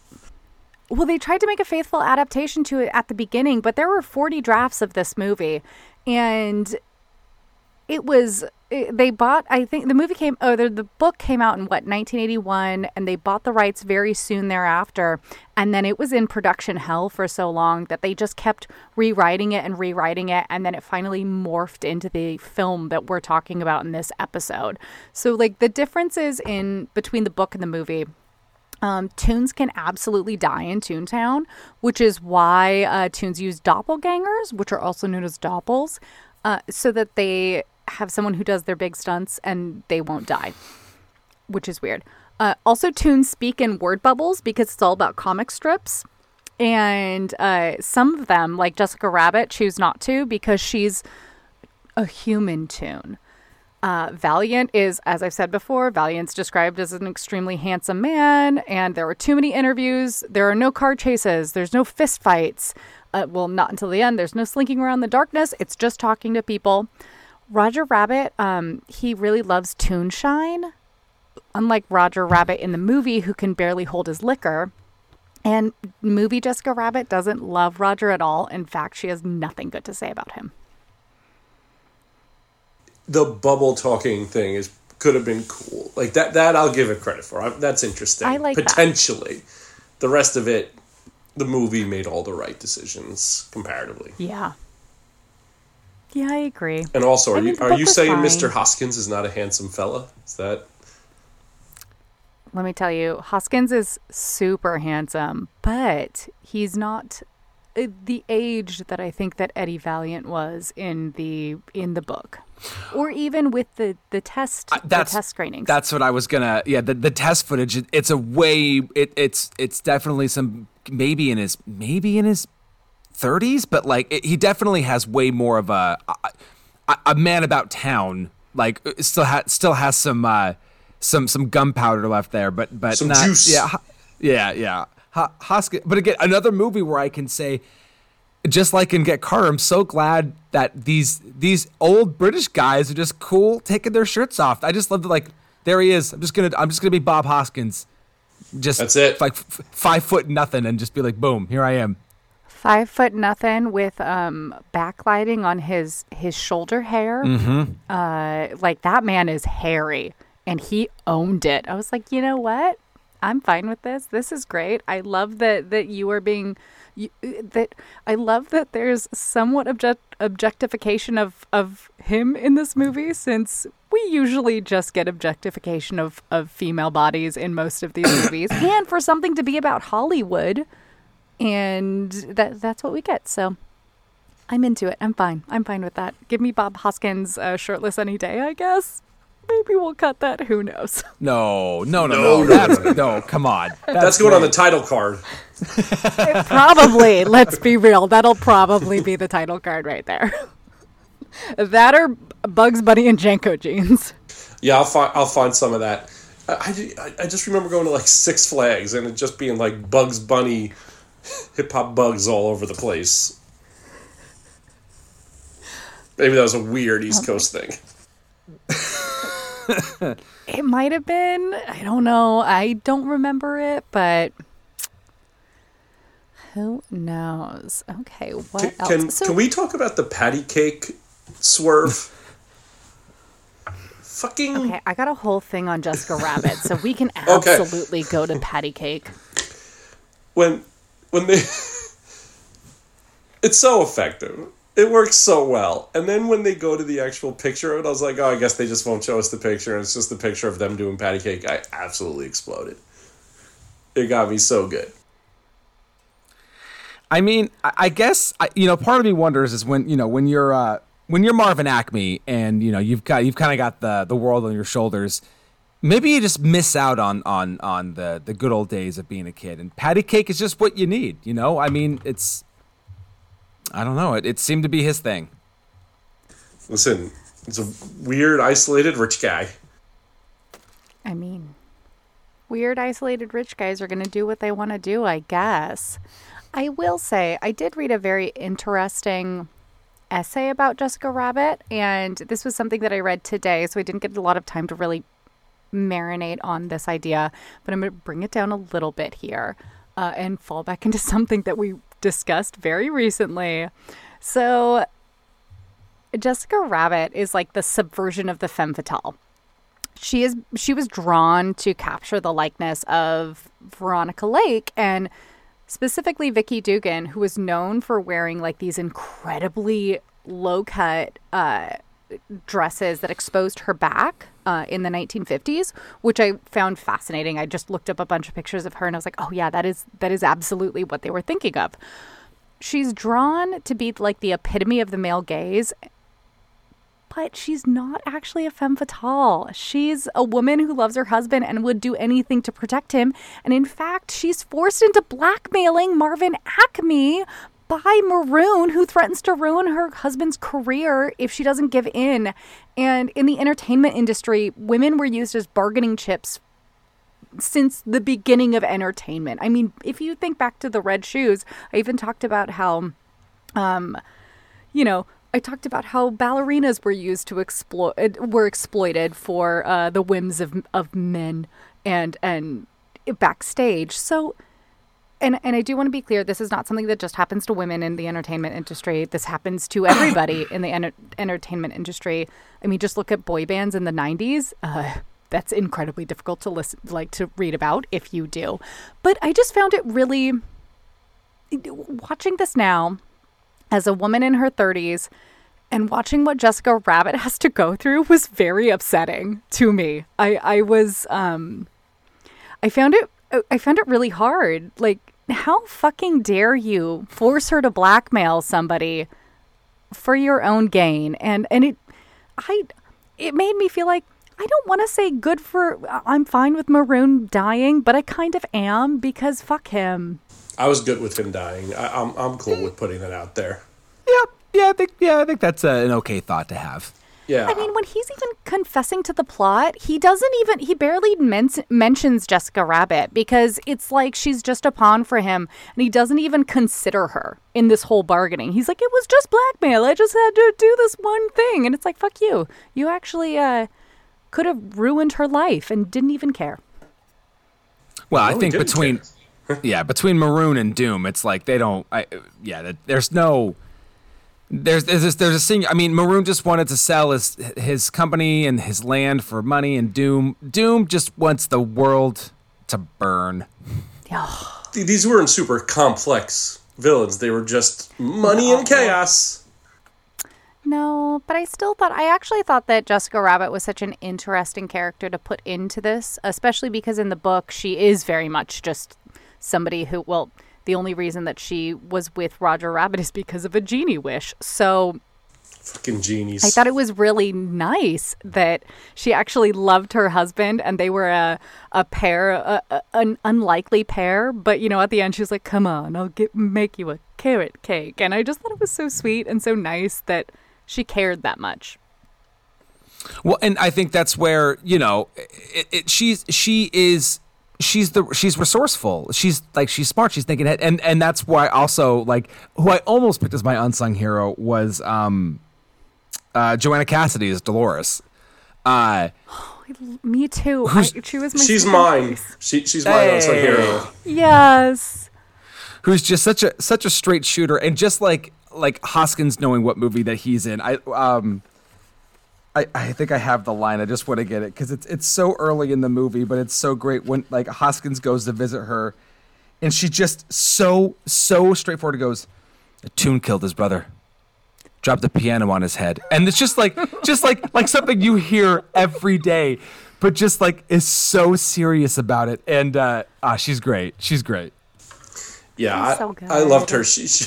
Well, they tried to make a faithful adaptation to it at the beginning, but there were 40 drafts of this movie. And it was, it, they bought, I think the movie came, oh, the, the book came out in what, 1981, and they bought the rights very soon thereafter. And then it was in production hell for so long that they just kept rewriting it and rewriting it. And then it finally morphed into the film that we're talking about in this episode. So, like, the differences in between the book and the movie um, toons can absolutely die in Toontown, which is why uh, toons use doppelgangers, which are also known as doppels, uh, so that they have someone who does their big stunts and they won't die, which is weird. Uh, also, toons speak in word bubbles because it's all about comic strips. And uh, some of them, like Jessica Rabbit, choose not to because she's a human toon. Uh, Valiant is, as I've said before, Valiant's described as an extremely handsome man, and there were too many interviews. There are no car chases. There's no fist fights. Uh, well, not until the end. There's no slinking around the darkness. It's just talking to people. Roger Rabbit, um, he really loves Toonshine, unlike Roger Rabbit in the movie, who can barely hold his liquor. And movie Jessica Rabbit doesn't love Roger at all. In fact, she has nothing good to say about him. The bubble talking thing is could have been cool. Like that that I'll give it credit for. I, that's interesting. I like that. potentially. The rest of it the movie made all the right decisions comparatively. Yeah. Yeah, I agree. And also, are I mean, you are you saying fine. Mr. Hoskins is not a handsome fella? Is that Let me tell you, Hoskins is super handsome, but he's not the age that I think that Eddie Valiant was in the in the book, or even with the the test the that's test screenings. That's what I was gonna. Yeah, the, the test footage. It's a way. It, it's it's definitely some maybe in his maybe in his thirties, but like it, he definitely has way more of a a, a man about town. Like uh, still ha- still has some uh, some some gunpowder left there, but but Some not, juice. Yeah, yeah, yeah. Ho- Hoskins. But again, another movie where I can say just like in Get Carter, I'm so glad that these these old British guys are just cool taking their shirts off. I just love that like there he is. I'm just gonna I'm just gonna be Bob Hoskins. Just That's it. Like f- five foot nothing, and just be like, boom, here I am. Five foot nothing with um backlighting on his his shoulder hair. Mm-hmm. Uh, like that man is hairy, and he owned it. I was like, you know what? I'm fine with this. This is great. I love that that you are being you, that I love that there's somewhat object, objectification of of him in this movie since we usually just get objectification of of female bodies in most of these movies and for something to be about Hollywood and that that's what we get. So I'm into it. I'm fine. I'm fine with that. Give me Bob Hoskins uh, shirtless any day, I guess. Maybe we'll cut that. Who knows? No, no, no, no. That's no. Come on. That's going on the title card. probably. Let's be real. That'll probably be the title card right there. that or Bugs Bunny and JNCO jeans. Yeah, I'll find I'll find some of that. I, I, I just remember going to like Six Flags and it just being like Bugs Bunny, hip hop bugs all over the place. Maybe that was a weird East Coast thing. It might have been. I don't know. I don't remember it, but who knows? Okay, what Can else? can, So- can we talk about the patty cake swerve? Fucking Okay, I got a whole thing on Jessica Rabbit, so we can absolutely go to patty cake. when when they it's so effective it works so well and then when they go to the actual picture of it i was like oh i guess they just won't show us the picture and it's just the picture of them doing patty cake i absolutely exploded it got me so good I mean, I guess you know. Part of me wonders is when you know when you're uh, when you're Marvin Acme and you know you've got you've kind of got the the world on your shoulders. Maybe you just miss out on on on the the good old days of being a kid, and patty cake is just what you need. You know, I mean, it's I don't know. It it seemed to be his thing. listen it's a weird isolated rich guy I mean, weird, isolated rich guys are going to do what they want to do, I guess. I will say, I did read a very interesting essay about Jessica Rabbit, and this was something that I read today, so I didn't get a lot of time to really marinate on this idea, but I'm going to bring it down a little bit here uh, and fall back into something that we discussed very recently. So, Jessica Rabbit is like the subversion of the femme fatale she is she was drawn to capture the likeness of Veronica Lake and specifically Vikki Dougan, who was known for wearing like these incredibly low cut uh, dresses that exposed her back uh, in the 1950s, which I found fascinating. I just looked up a bunch of pictures of her and I was like, oh yeah, that is that is absolutely what they were thinking of. She's drawn to be like the epitome of the male gaze but she's not actually a femme fatale. She's a woman who loves her husband and would do anything to protect him. And in fact, she's forced into blackmailing Marvin Acme by Maroon, who threatens to ruin her husband's career if she doesn't give in. And in the entertainment industry, women were used as bargaining chips since the beginning of entertainment. I mean, if you think back to the red shoes, I even talked about how um, you know, I talked about how ballerinas were used to exploit were exploited for uh, the whims of of men and and backstage. So, and and I do want to be clear, this is not something that just happens to women in the entertainment industry. This happens to everybody in the enter- entertainment industry. I mean, just look at boy bands in the '90s. Uh, that's incredibly difficult to listen, like to read about if you do. But I just found it really watching this now as a woman in her 30s and watching what Jessica Rabbit has to go through was very upsetting to me. I I was um I found it I found it really hard. Like how fucking dare you force her to blackmail somebody for your own gain? And and it I it made me feel like I don't want to say good for I'm fine with Maroon dying, but I kind of am because fuck him. i was good with him dying I, i'm, I'm cool with putting that out there Yeah, yeah, I think yeah, I think that's uh, an okay thought to have. Yeah I mean, when he's even confessing to the plot, he doesn't even, he barely men- mentions Jessica Rabbit because it's like she's just a pawn for him and he doesn't even consider her in this whole bargaining. He's like, it was just blackmail. I just had to do this one thing. And it's like, fuck you. You actually uh, could have ruined her life and didn't even care. Well, I No, he think between yeah, between Maroon and Doom, it's like they don't. I yeah, there's no. There's there's this, there's a sing. I mean, Maroon just wanted to sell his his company and his land for money, and Doom Doom just wants the world to burn. Th- these weren't super complex villains. They were just money and chaos. No, but I still thought I actually thought that Jessica Rabbit was such an interesting character to put into this, especially because in the book she is very much just somebody who well, the only reason that she was with Roger Rabbit is because of a genie wish. So Fucking genies. I thought it was really nice that she actually loved her husband and they were a, a pair, a, a- an unlikely pair. But, you know, at the end, she was like, come on, I'll get, make you a carrot cake. And I just thought it was so sweet and so nice that she cared that much. Well, and I think that's where you know, it, it, she's she is she's the she's resourceful. She's like she's smart. She's thinking ahead, and and that's why also like who I almost picked as my unsung hero was um, uh, Joanna Cassidy as Dolores. Uh, Me too. I, she was my She's mine. She, she's my unsung hero. Yes. who's just such a such a straight shooter and just like like Hoskins knowing what movie that he's in. I um I, I think I have the line. I just want to get it because it's it's so early in the movie, but it's so great when like Hoskins goes to visit her, and she just so so straightforward goes, "A toon killed his brother, dropped the piano on his head," and it's just like just like like something you hear every day, but just like is so serious about it. And uh, ah, she's great. She's great. Yeah, She's so I, I loved her. She, she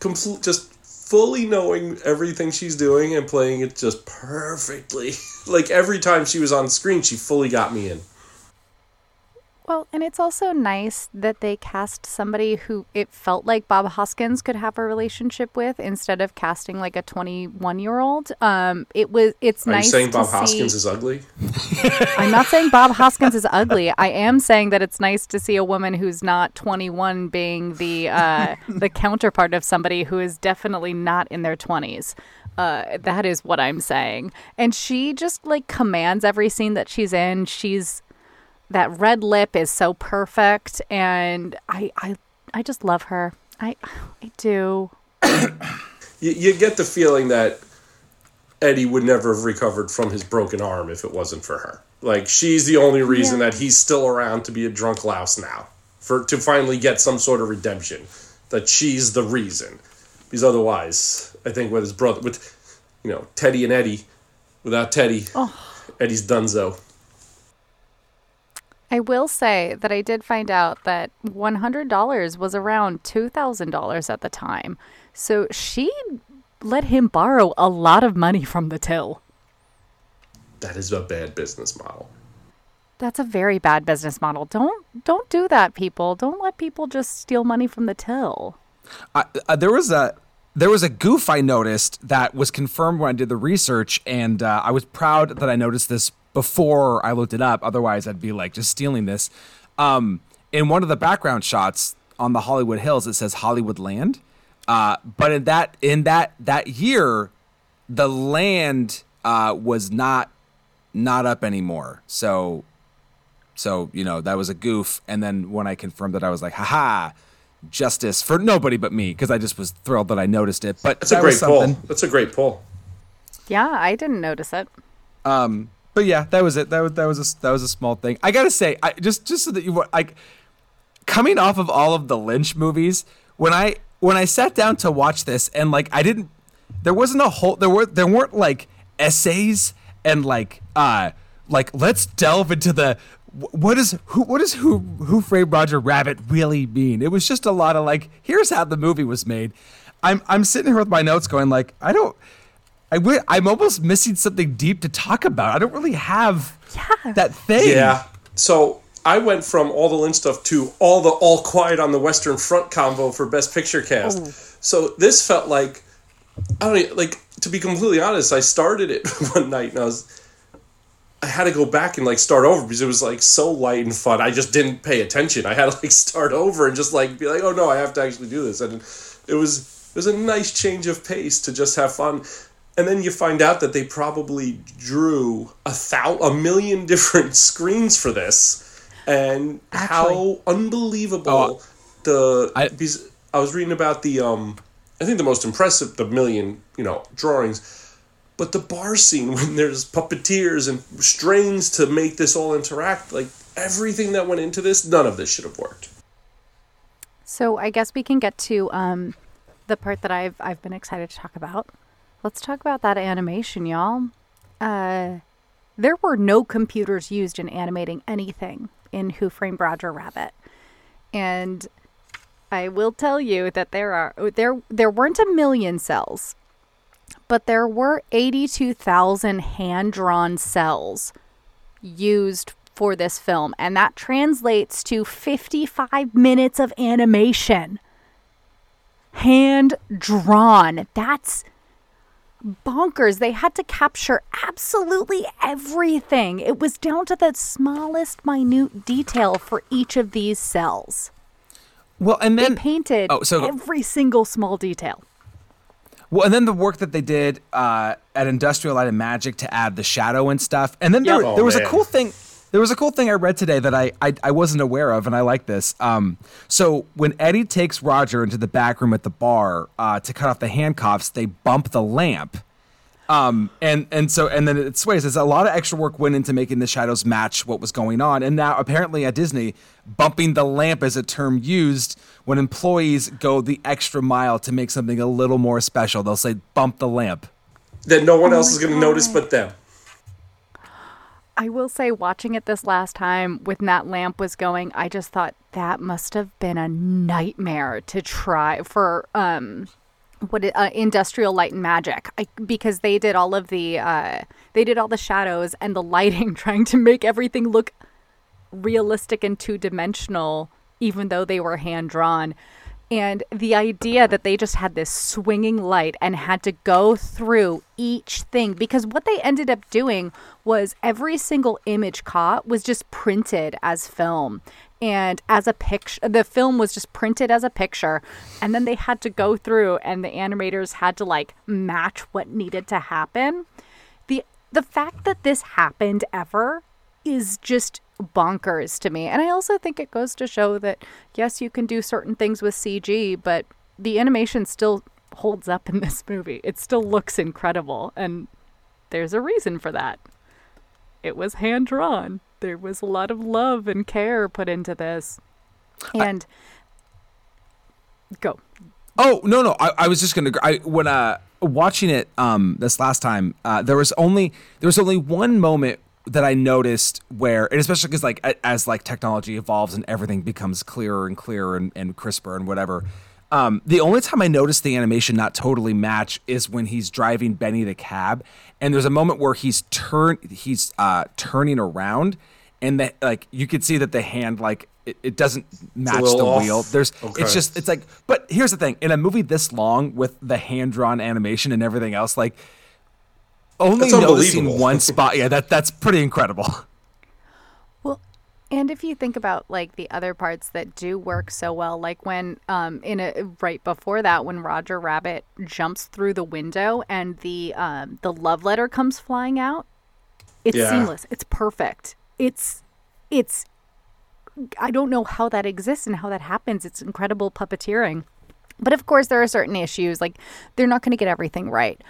complete, just fully knowing everything she's doing and playing it just perfectly. like every time she was on screen, she fully got me in. Well, and it's also nice that they cast somebody who it felt like Bob Hoskins could have a relationship with instead of casting like a 21 year old. Um, it was it's Are nice you saying Bob see. Hoskins is ugly? I'm not saying Bob Hoskins is ugly. I am saying that it's nice to see a woman who's not 21 being the uh, the counterpart of somebody who is definitely not in their 20s. Uh, that is what I'm saying. And she just like commands every scene that she's in. She's that red lip is so perfect, and I I I just love her. I I do. You, you get the feeling that Eddie would never have recovered from his broken arm if it wasn't for her. Like she's the only reason Yeah. that he's still around to be a drunk louse now, for to finally get some sort of redemption. That she's the reason, because otherwise, I think with his brother, with you know Teddy and Eddie, without Teddy, oh. Eddie's donezo. I will say that I did find out that $100 was around $2,000 at the time. So she let him borrow a lot of money from the till. That is a bad business model. That's a very bad business model. Don't don't do that, people. Don't let people just steal money from the till. I, uh, there was a there was a goof I noticed that was confirmed when I did the research, and uh, I was proud that I noticed this before I looked it up. Otherwise, I'd be like just stealing this. Um, in one of the background shots on the Hollywood Hills, it says Hollywood Land, uh, but in that in that that year, the land uh, was not not up anymore. So so, you know, that was a goof. And then when I confirmed it, I was like, haha, justice for nobody but me, because I just was thrilled that I noticed it. But That's a great pull. That's a great pull. Yeah, I didn't notice it. But yeah, that was it. That was that was a that was a small thing. I gotta say, I just just so that you like coming off of all of the Lynch movies, when I when I sat down to watch this and like I didn't there wasn't a whole there were there weren't like essays and like uh like let's delve into the what is who what does who who framed Roger Rabbit really mean? It was just a lot of like here's how the movie was made. I'm I'm sitting here with my notes going like I don't I w- I'm almost missing something deep to talk about. I don't really have Yeah. that thing. Yeah. So I went from all the Lynch stuff to all the All Quiet on the Western Front combo for Best Picture cast. Oh. So this felt like I don't e- like to be completely honest. I started it one night and I was I had to go back and like start over because it was like so light and fun. I just didn't pay attention. I had to like start over and just like be like, oh no, I have to actually do this. And it was it was a nice change of pace to just have fun. And then you find out that they probably drew a thou a million different screens for this, and how unbelievable Oh, the I- because I was reading about the um I think the most impressive the million you know drawings, but the bar scene when there's puppeteers and strings to make this all interact like everything that went into this none of this should have worked. So I guess we can get to um, the part that I've I've been excited to talk about. Let's talk about that animation, y'all. Uh, there were no computers used in animating anything in Who Framed Roger Rabbit, and I will tell you that there are there there weren't a million cells, but there were eighty two thousand hand drawn cells used for this film, and that translates to 55 minutes of animation. Hand drawn. That's bonkers. They had to capture absolutely everything. It was down to the smallest, minute detail for each of these cells. Well, and They then painted Oh, so- every single small detail. Well, and then the work that they did uh, at Industrial Light and Magic to add the shadow and stuff, and then there, Yep. there was Oh, a cool thing. There was a cool thing I read today that I, I I wasn't aware of, and I like this. Um, so when Eddie takes Roger into the back room at the bar uh, to cut off the handcuffs, they bump the lamp. Um, and and so and then it sways. There's a lot of extra work went into making the shadows match what was going on, and now apparently at Disney, bumping the lamp is a term used when employees go the extra mile to make something a little more special. They'll say bump the lamp. That no one else is going to notice but them. I will say, watching it this last time when that lamp was going, I just thought that must have been a nightmare to try for um, what uh, industrial light and magic, I, because they did all of the uh, they did all the shadows and the lighting, trying to make everything look realistic and two dimensional, even though they were hand drawn. And the idea that they just had this swinging light and had to go through each thing because what they ended up doing was every single image caught was just printed as film and as a picture. The film was just printed as a picture. And then they had to go through and the animators had to like match what needed to happen. The the fact that this happened ever is just bonkers to me. And I also think it goes to show that yes, you can do certain things with CG, but the animation still holds up in this movie. It still looks incredible and there's a reason for that. It was hand drawn. There was a lot of love and care put into this. And go. Oh no no I, I was just gonna I when uh watching it um this last time uh there was only there was only one moment that I noticed where and especially because like as like technology evolves and everything becomes clearer and clearer and, and crisper and whatever um the only time I noticed the animation not totally match is when he's driving Benny the cab and there's a moment where he's turn he's uh turning around and that like you could see that the hand like it, it doesn't match the off. wheel there's Okay. it's just it's like but here's the thing in a movie this long with the hand drawn animation and everything else like only That's noticing one spot yeah that that's pretty incredible Well, and if you think about like the other parts that do work so well, like when um in a right before that when Roger Rabbit jumps through the window and the um the love letter comes flying out, it's Yeah. seamless. It's perfect. It's it's I don't know how that exists and how that happens. It's incredible puppeteering. But of course there are certain issues like they're not going to get everything right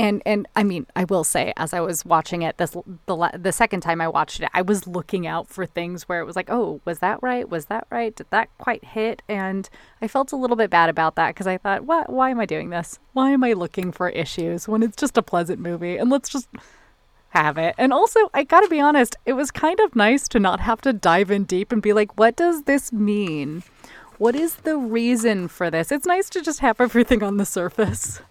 and and I mean, I will say, as I was watching it this the the second time I watched it, I was looking out for things where it was like, oh, was that right? Was that right? Did that quite hit? And I felt a little bit bad about that because I thought, what? Why am I doing this? Why am I looking for issues when it's just a pleasant movie? And let's just have it. And also, I gotta be honest, it was kind of nice to not have to dive in deep and be like, what does this mean? What is the reason for this? It's nice to just have everything on the surface.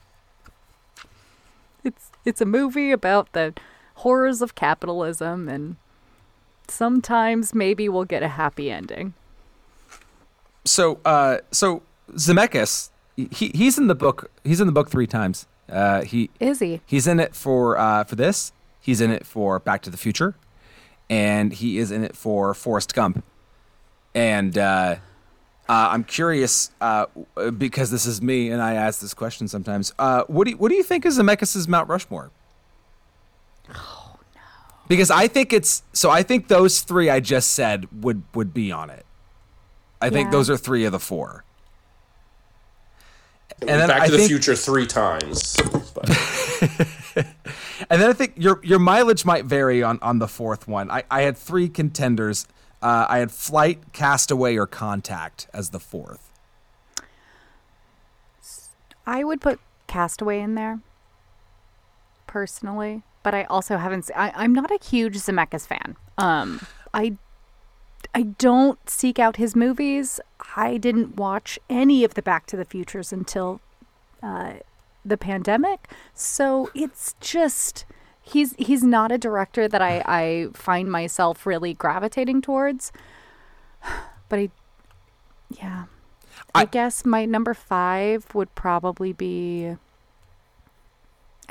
It's a movie about the horrors of capitalism and sometimes maybe we'll get a happy ending. so uh so Zemeckis he he's in the book he's in the book three times uh he Is he? He's in it for uh, for this. He's in it for Back to the Future, and he is in it for Forrest Gump. And uh, uh, I'm curious uh, because this is me, and I ask this question sometimes. Uh, what do you, what do you think is Zemeckis' Mount Rushmore? Oh no! Because I think it's so. I think those three I just said would would be on it. I think those are three of the four. And then Back I to the think- Future three times. And then I think your your mileage might vary on, on the fourth one. I, I had three contenders. Uh, I had flight, castaway, or contact as the fourth. I would put castaway in there, personally. But I also haven't. I, am not a huge Zemeckis fan. Um, I I don't seek out his movies. I didn't watch any of the Back to the Futures until uh, the pandemic. So it's just he's he's not a director that I I find myself really gravitating towards. But I, yeah, I, I- guess my number five would probably be.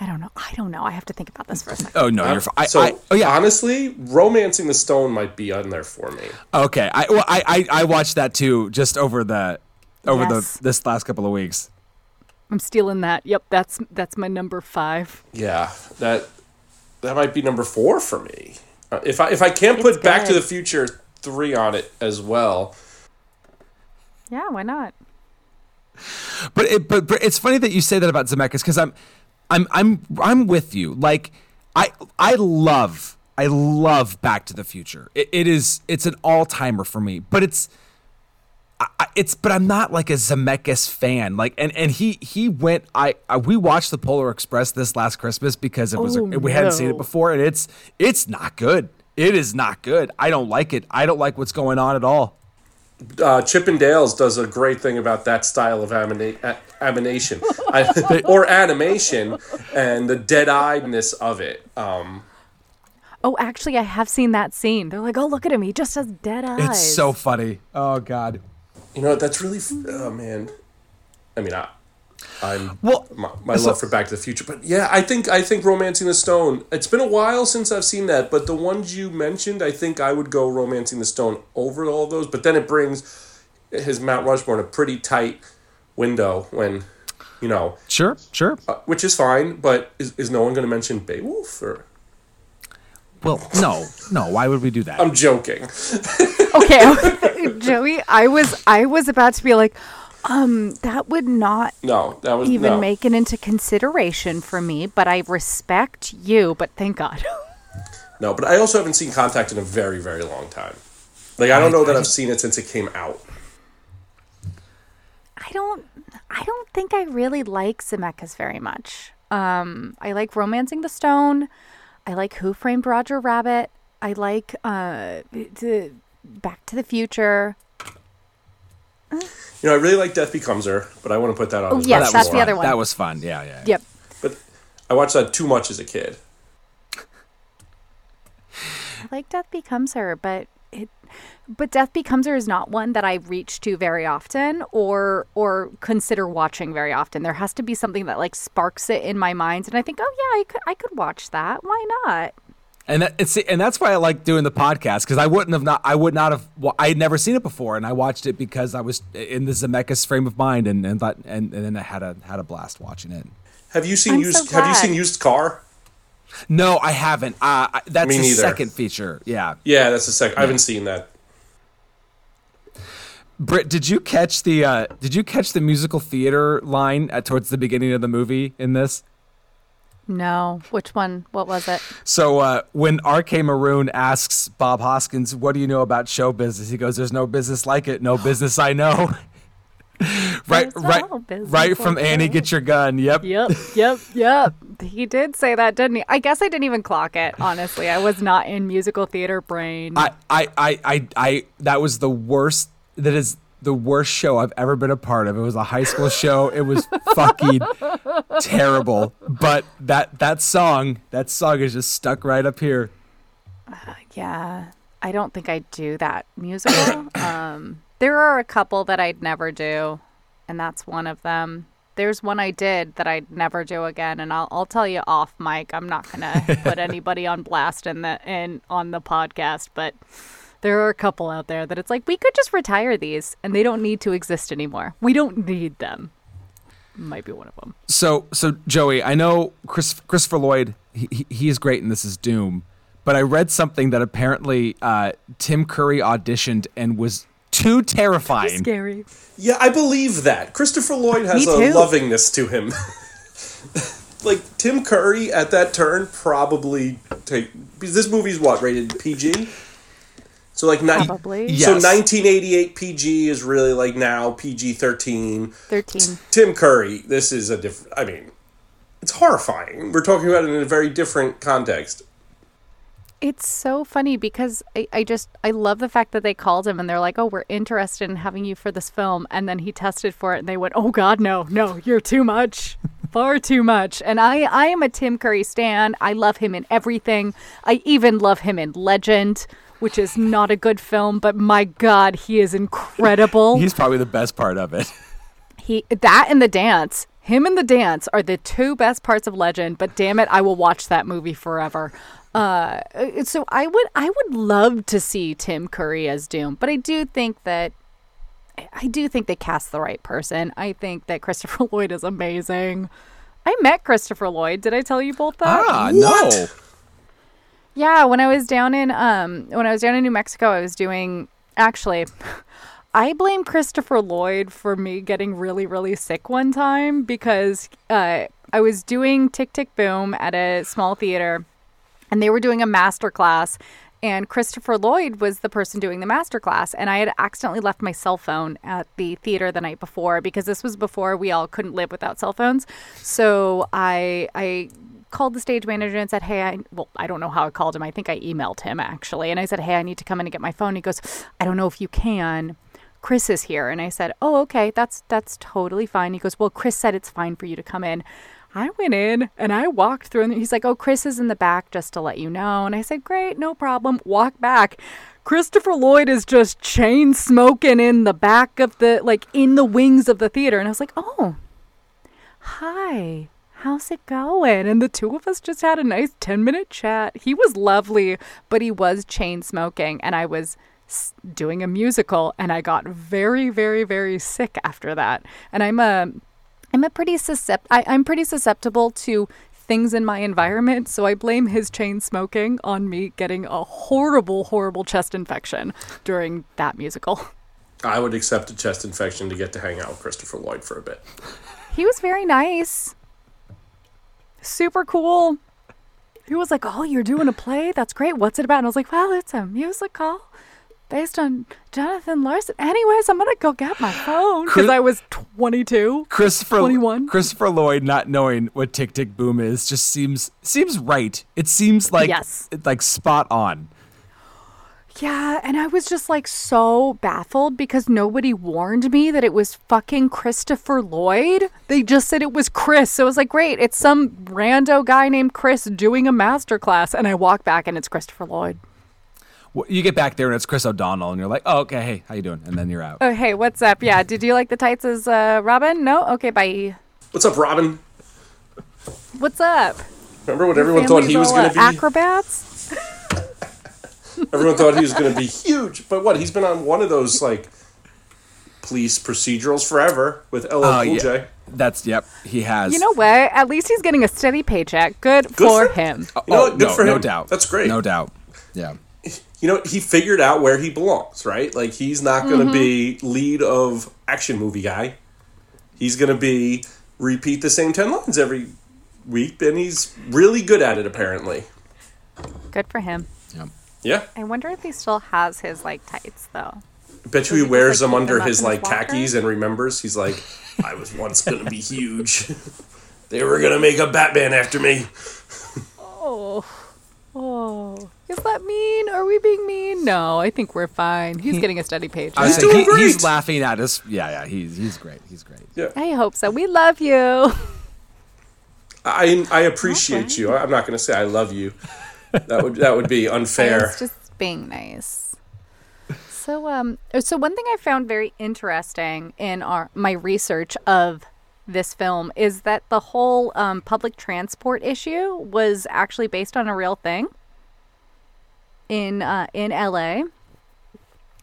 I don't know. I don't know. I have to think about this for a second. Oh no, you're. fi- I, so I, oh yeah. honestly, romancing the stone might be on there for me. Okay. I well, I, I I watched that too, just over the over Yes. the this last couple of weeks. I'm stealing that. Yep, that's that's my number five. Yeah, that that might be number four for me. Uh, if I if I can't put Back to the Future three on it as well, Yeah, why not? But it, but, but it's funny that you say that about Zemeckis because I'm, I'm I'm I'm with you. Like I I love I love Back to the Future. It, it is it's an all timer for me. But it's I, I- it's but I'm not like a Zemeckis fan. Like and and he he went. I, I we watched the Polar Express this last Christmas because it was a, Oh, we hadn't seen it before and it's it's not good. It is not good. I don't like it. I don't like what's going on at all. uh, Chip 'n Dales does a great thing about that style of amina- a- animation I, or animation and the dead-eyedness of it. Um, Oh, actually, I have seen that scene. They're like, "Oh, look at him! He just has dead eyes." It's so funny. Oh God. You know, that's really oh man. I mean, I, I'm Well, my, my love for Back to the Future, but yeah, I think I think Romancing the Stone. It's been a while since I've seen that, but the ones you mentioned, I think I would go Romancing the Stone over all those. But then it brings his Mount Rushmore in a pretty tight window when, you know, Sure, sure. uh, which is fine. But is, is no one going to mention Beowulf? Or Well, no, no. Why would we do that? I'm joking. okay, Joey. I was I was about to be like, um, that would not No, that was even no. make it into consideration for me. But I respect you. But thank God. No, but I also haven't seen Contact in a very, very long time. Like I don't know that I've seen it since it came out. I don't I don't think I really like Zemeckis very much. Um I like Romancing the Stone. I like Who Framed Roger Rabbit. I like uh the Back to the Future. You know, I really like Death Becomes Her, but I want to put that on. Oh, as yes, much that's the other one. That was fun. Yeah, yeah. Yep. But I watched that too much as a kid. I like Death Becomes Her, but it but Death Becomes Her is not one that I reach to very often or or consider watching very often. There has to be something that like sparks it in my mind and I think, "Oh yeah, I could I could watch that. Why not?" And that, it's and that's why I like doing the podcast because I wouldn't have not I would not have well, I had never seen it before and I watched it because I was in the Zemeckis frame of mind and and thought and, and then I had a had a blast watching it. Have you seen I'm used? so have you seen Used Car? No, I haven't. Uh, I- that's the second feature. Yeah, Yeah, that's the second. I haven't seen that. Britt, did you catch the uh, did you catch the musical theater line at towards the beginning of the movie in this? No. Which one? What was it? So uh, when R.K. Maroon asks Bob Hoskins, "What do you know about show business?" He goes, "There's no business like it. No business I know." right, right, right from like Annie, it. get your gun. Yep. Yep, yep, yep. He did say that, didn't he? I guess I didn't even clock it, honestly. I was not in musical theater brain. I, I, I, I, I, that was the worst. That is the worst show I've ever been a part of. It was a high school show. It was fucking terrible. But that that song, that song is just stuck right up here. yeah. I don't think I'd do that musical. um, there are a couple that I'd never do, and that's one of them. There's one I did that I'd never do again, and I'll I'll tell you off mic. I'm not gonna put anybody on blast in the in on the podcast, but there are a couple out there that it's like we could just retire these, and they don't need to exist anymore. We don't need them. Might be one of them. So, so Joey, I know Chris, Christopher Lloyd. He, he- he is great, and this is Doom. But I read something that apparently uh, Tim Curry auditioned and was too terrifying. Scary. Yeah, I believe that. Christopher Lloyd has a lovingness to him. like Tim Curry at that turn probably take because this movie's what rated PG. So like ni- Probably. So 1988 PG is really like now PG 13. 13. Tim Curry, this is a different. I mean, it's horrifying. We're talking about it in a very different context. It's so funny because I, I just I love the fact that they called him and they're like, "Oh, we're interested in having you for this film," and then he tested for it and they went, "Oh God, no, no, you're too much, far too much." And I I am a Tim Curry stan. I love him in everything. I even love him in Legend, which is not a good film, but my God, he is incredible. He's probably the best part of it. He that and the dance. Him and the dance are the two best parts of Legend, but damn it, I will watch that movie forever. Uh, so I would I would love to see Tim Curry as Doom, but I do think that I do think they cast the right person. I think that Christopher Lloyd is amazing. I met Christopher Lloyd. Did I tell you both that? Ah, no. Yeah, when I was down in um when I was down in New Mexico, I was doing actually I blame Christopher Lloyd for me getting really really sick one time because uh I was doing Tick Tick Boom at a small theater and they were doing a master class and Christopher Lloyd was the person doing the master class and I had accidentally left my cell phone at the theater the night before because this was before we all couldn't live without cell phones. So I I called the stage manager and said, "Hey, I well, I don't know how I called him. I think I emailed him actually." And I said, "Hey, I need to come in and get my phone." He goes, "I don't know if you can. Chris is here." And I said, "Oh, okay. That's that's totally fine." He goes, "Well, Chris said it's fine for you to come in." I went in and I walked through and he's like, "Oh, Chris is in the back just to let you know." And I said, "Great, no problem." Walk back. Christopher Lloyd is just chain smoking in the back of the like in the wings of the theater and I was like, "Oh, hi how's it going and the two of us just had a nice 10 minute chat he was lovely but he was chain smoking and i was doing a musical and i got very very very sick after that and i'm a i'm a pretty suscept- I, i'm pretty susceptible to things in my environment so i blame his chain smoking on me getting a horrible horrible chest infection during that musical I would accept a chest infection to get to hang out with Christopher Lloyd for a bit. He was very nice. Super cool. He was like, Oh, you're doing a play? That's great. What's it about? And I was like, Well, it's a musical based on Jonathan Larson. Anyways, I'm going to go get my phone because I was 22. Christopher 21. Christopher Lloyd not knowing what Tick Tick Boom is just seems seems right. It seems like Yes. like spot on. Yeah, and I was just like so baffled because nobody warned me that it was fucking Christopher Lloyd. They just said it was Chris. So I was like, great, it's some rando guy named Chris doing a masterclass. And I walk back and it's Christopher Lloyd. Wh- You get back there and it's Chris O'Donnell and you're like, oh okay, hey, how you doing? And then you're out. Oh, hey, what's up? Yeah, did you like the tights as uh, Robin? No? Okay, bye. What's up, Robin? What's up? Remember when everyone thought he was going to be? acrobats. Everyone thought he was going to be huge, but what? He's been on one of those like police procedurals forever with LL Oh, Cool yeah. J. That's yep, he has. You know what? At least he's getting a steady paycheck. Good, Good for for- him. You know oh, what? Good no, for no doubt. That's great. No doubt. Yeah. You know, he figured out where he belongs, right? Like he's not going to mm-hmm. be lead of action movie guy. He's going to be repeat the same 10 lines every week and he's really good at it apparently. Good for him. Yep. Yeah. I wonder if he still has his like tights though. I Bet you he he just, wears like, them under his like his khakis and remembers he's like I was once going to be huge. they were going to make a Batman after me. Oh, oh, is that mean? Are we being mean? No, I think we're fine. He's getting a steady page. I He's saying, doing he- he's laughing at us. Yeah, yeah, he's he's great. He's great. Yeah. I hope so. We love you. I I appreciate you. I'm not going to say I love you. That would that would be unfair. It's just being nice. So um so one thing I found very interesting in our my research of this film is that the whole um, public transport issue was actually based on a real thing in uh, in LA.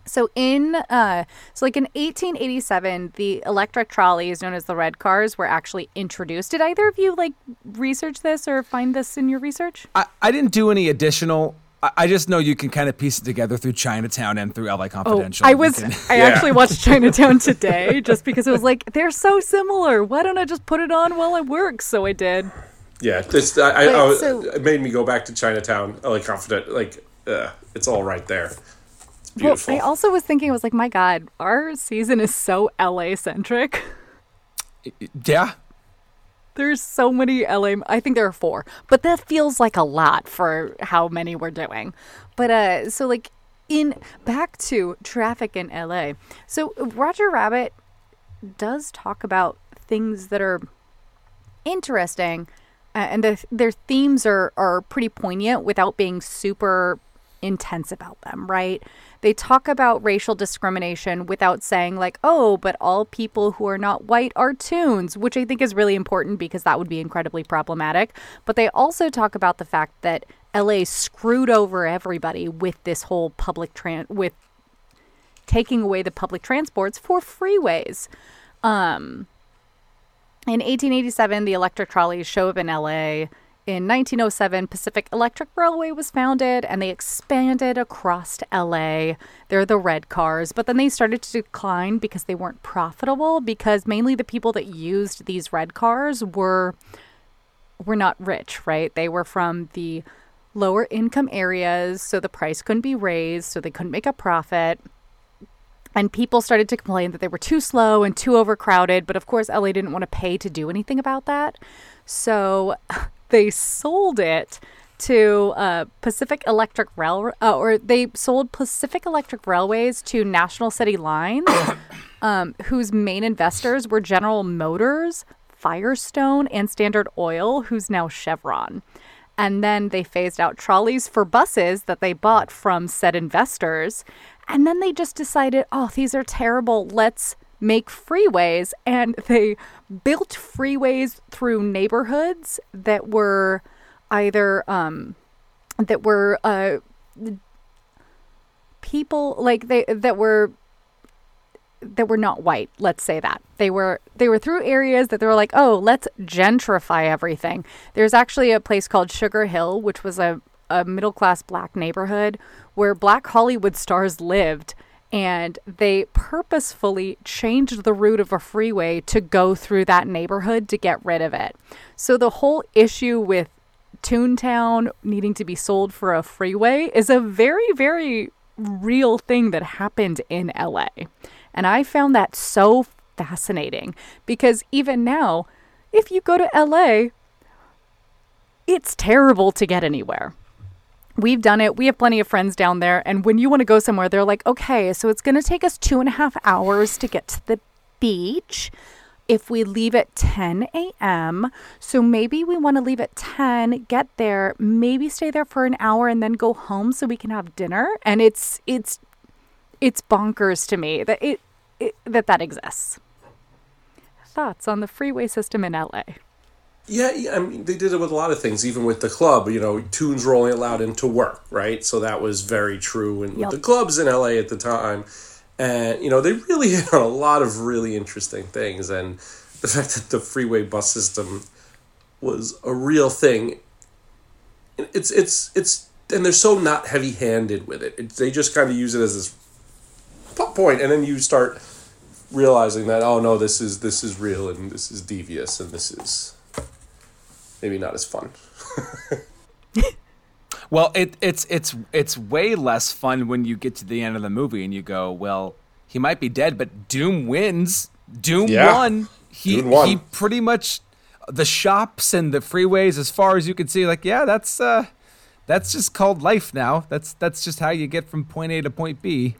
So in uh, so like in 1887, the electric trolleys known as the red cars were actually introduced. Did either of you like research this or find this in your research? I, I didn't do any additional. I, I just know you can kind of piece it together through Chinatown and through LA Confidential. Oh, I was can- I Yeah. actually watched Chinatown today just because it was like they're so similar. Why don't I just put it on while I work? So I did. Yeah, this I, I, I so- it made me go back to Chinatown. Like confident, like uh, it's all right there. beautiful. Well, I also was thinking, I was like, my God, our season is so LA centric. Yeah. There's so many LA. I think there are four, but that feels like a lot for how many we're doing. But uh, so like in back to traffic in LA. So Roger Rabbit does talk about things that are interesting, uh, and the, their themes are are pretty poignant without being super intense about them, right? They talk about racial discrimination without saying, like, oh, but all people who are not white are toons, which I think is really important because that would be incredibly problematic. But they also talk about the fact that LA screwed over everybody with this whole public tran with taking away the public transports for freeways. Um, in 1887, the electric trolleys show up in LA. In 1907, Pacific Electric Railway was founded and they expanded across to LA. They're the red cars, but then they started to decline because they weren't profitable because mainly the people that used these red cars were were not rich, right? They were from the lower income areas, so the price couldn't be raised, so they couldn't make a profit. And people started to complain that they were too slow and too overcrowded, but of course LA didn't want to pay to do anything about that. So they sold it to uh, Pacific Electric Rail, uh, or they sold Pacific Electric Railways to National City Lines, um, whose main investors were General Motors, Firestone, and Standard Oil, who's now Chevron. And then they phased out trolleys for buses that they bought from said investors. And then they just decided, oh, these are terrible. Let's make freeways. And they built freeways through neighborhoods that were either, um, that were, uh, people like they, that were, that were not white let's say that they were they were through areas that they were like oh let's gentrify everything there's actually a place called sugar hill which was a, a middle class black neighborhood where black hollywood stars lived and they purposefully changed the route of a freeway to go through that neighborhood to get rid of it so the whole issue with toontown needing to be sold for a freeway is a very very real thing that happened in la and I found that so fascinating because even now, if you go to LA, it's terrible to get anywhere. We've done it. We have plenty of friends down there. And when you want to go somewhere, they're like, okay, so it's going to take us two and a half hours to get to the beach if we leave at 10 a.m. So maybe we want to leave at 10, get there, maybe stay there for an hour and then go home so we can have dinner. And it's, it's, it's bonkers to me that it, it that that exists. Thoughts on the freeway system in LA? Yeah, yeah, I mean, they did it with a lot of things, even with the club. You know, toons rolling only allowed into work, right? So that was very true in Yep. the clubs in LA at the time. And, you know, they really hit on a lot of really interesting things. And the fact that the freeway bus system was a real thing, it's, it's, it's, and they're so not heavy handed with it. It's, they just kind of use it as this point, and then you start realizing that, oh no, this is, this is real and this is devious and this is maybe not as fun. Well, it, it's it's it's way less fun when you get to the end of the movie and you go, well, he might be dead, but Doom wins. Doom Yeah. won. He Doom won. he pretty much the shops and the freeways, as far as you can see, like yeah, that's uh, that's just called life now. That's that's just how you get from point A to point B.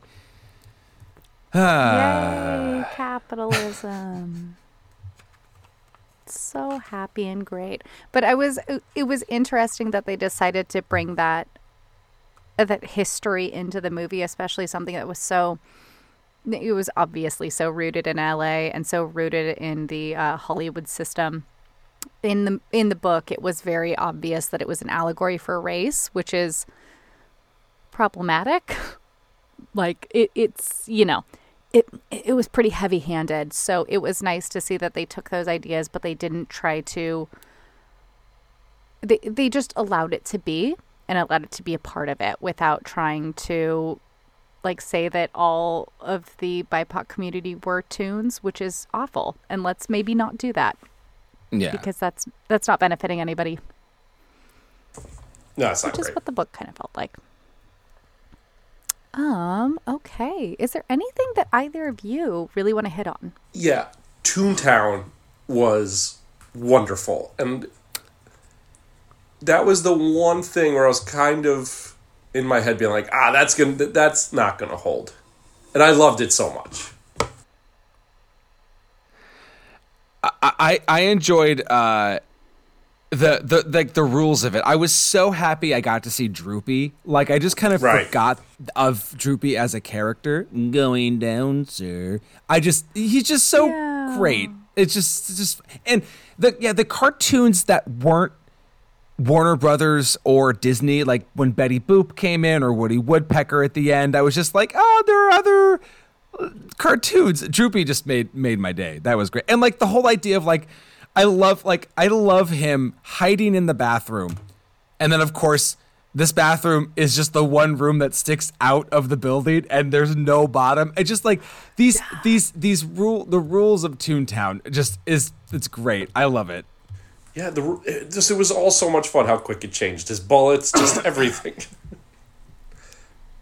Ah. Yay, capitalism. So happy and great. But I was it was interesting that they decided to bring that that history into the movie, especially something that was so it was obviously so rooted in LA and so rooted in the uh, Hollywood system. In the in the book, it was very obvious that it was an allegory for race, which is problematic. like it, it's you know it it was pretty heavy handed so it was nice to see that they took those ideas but they didn't try to they they just allowed it to be and allowed it to be a part of it without trying to like say that all of the BIPOC community were toons, which is awful. And let's maybe not do that Yeah. because that's that's not benefiting anybody, No, it's not which is great. what the book kind of felt like. Um, okay. Is there anything that either of you really want to hit on? Yeah, Toontown was wonderful, and that was the one thing where I was kind of in my head being like, ah, that's gonna, that's not gonna hold, and I loved it so much. I I enjoyed uh the the like the rules of it. I was so happy I got to see Droopy. Like I just kind of Right. forgot of Droopy as a character. Going down, sir. I just he's just so Yeah. great. It's just it's just and the yeah the cartoons that weren't Warner Brothers or Disney, like when Betty Boop came in or Woody Woodpecker at the end, I was just like, oh, there are other uh, cartoons. Droopy just made made my day. That was great. And like the whole idea of like, I love like I love him hiding in the bathroom, and then of course this bathroom is just the one room that sticks out of the building, and there's no bottom. It just like these these these rule the rules of Toontown just is it's great. I love it. Yeah, the it just it was all so much fun how quick it changed. His bullets, just everything.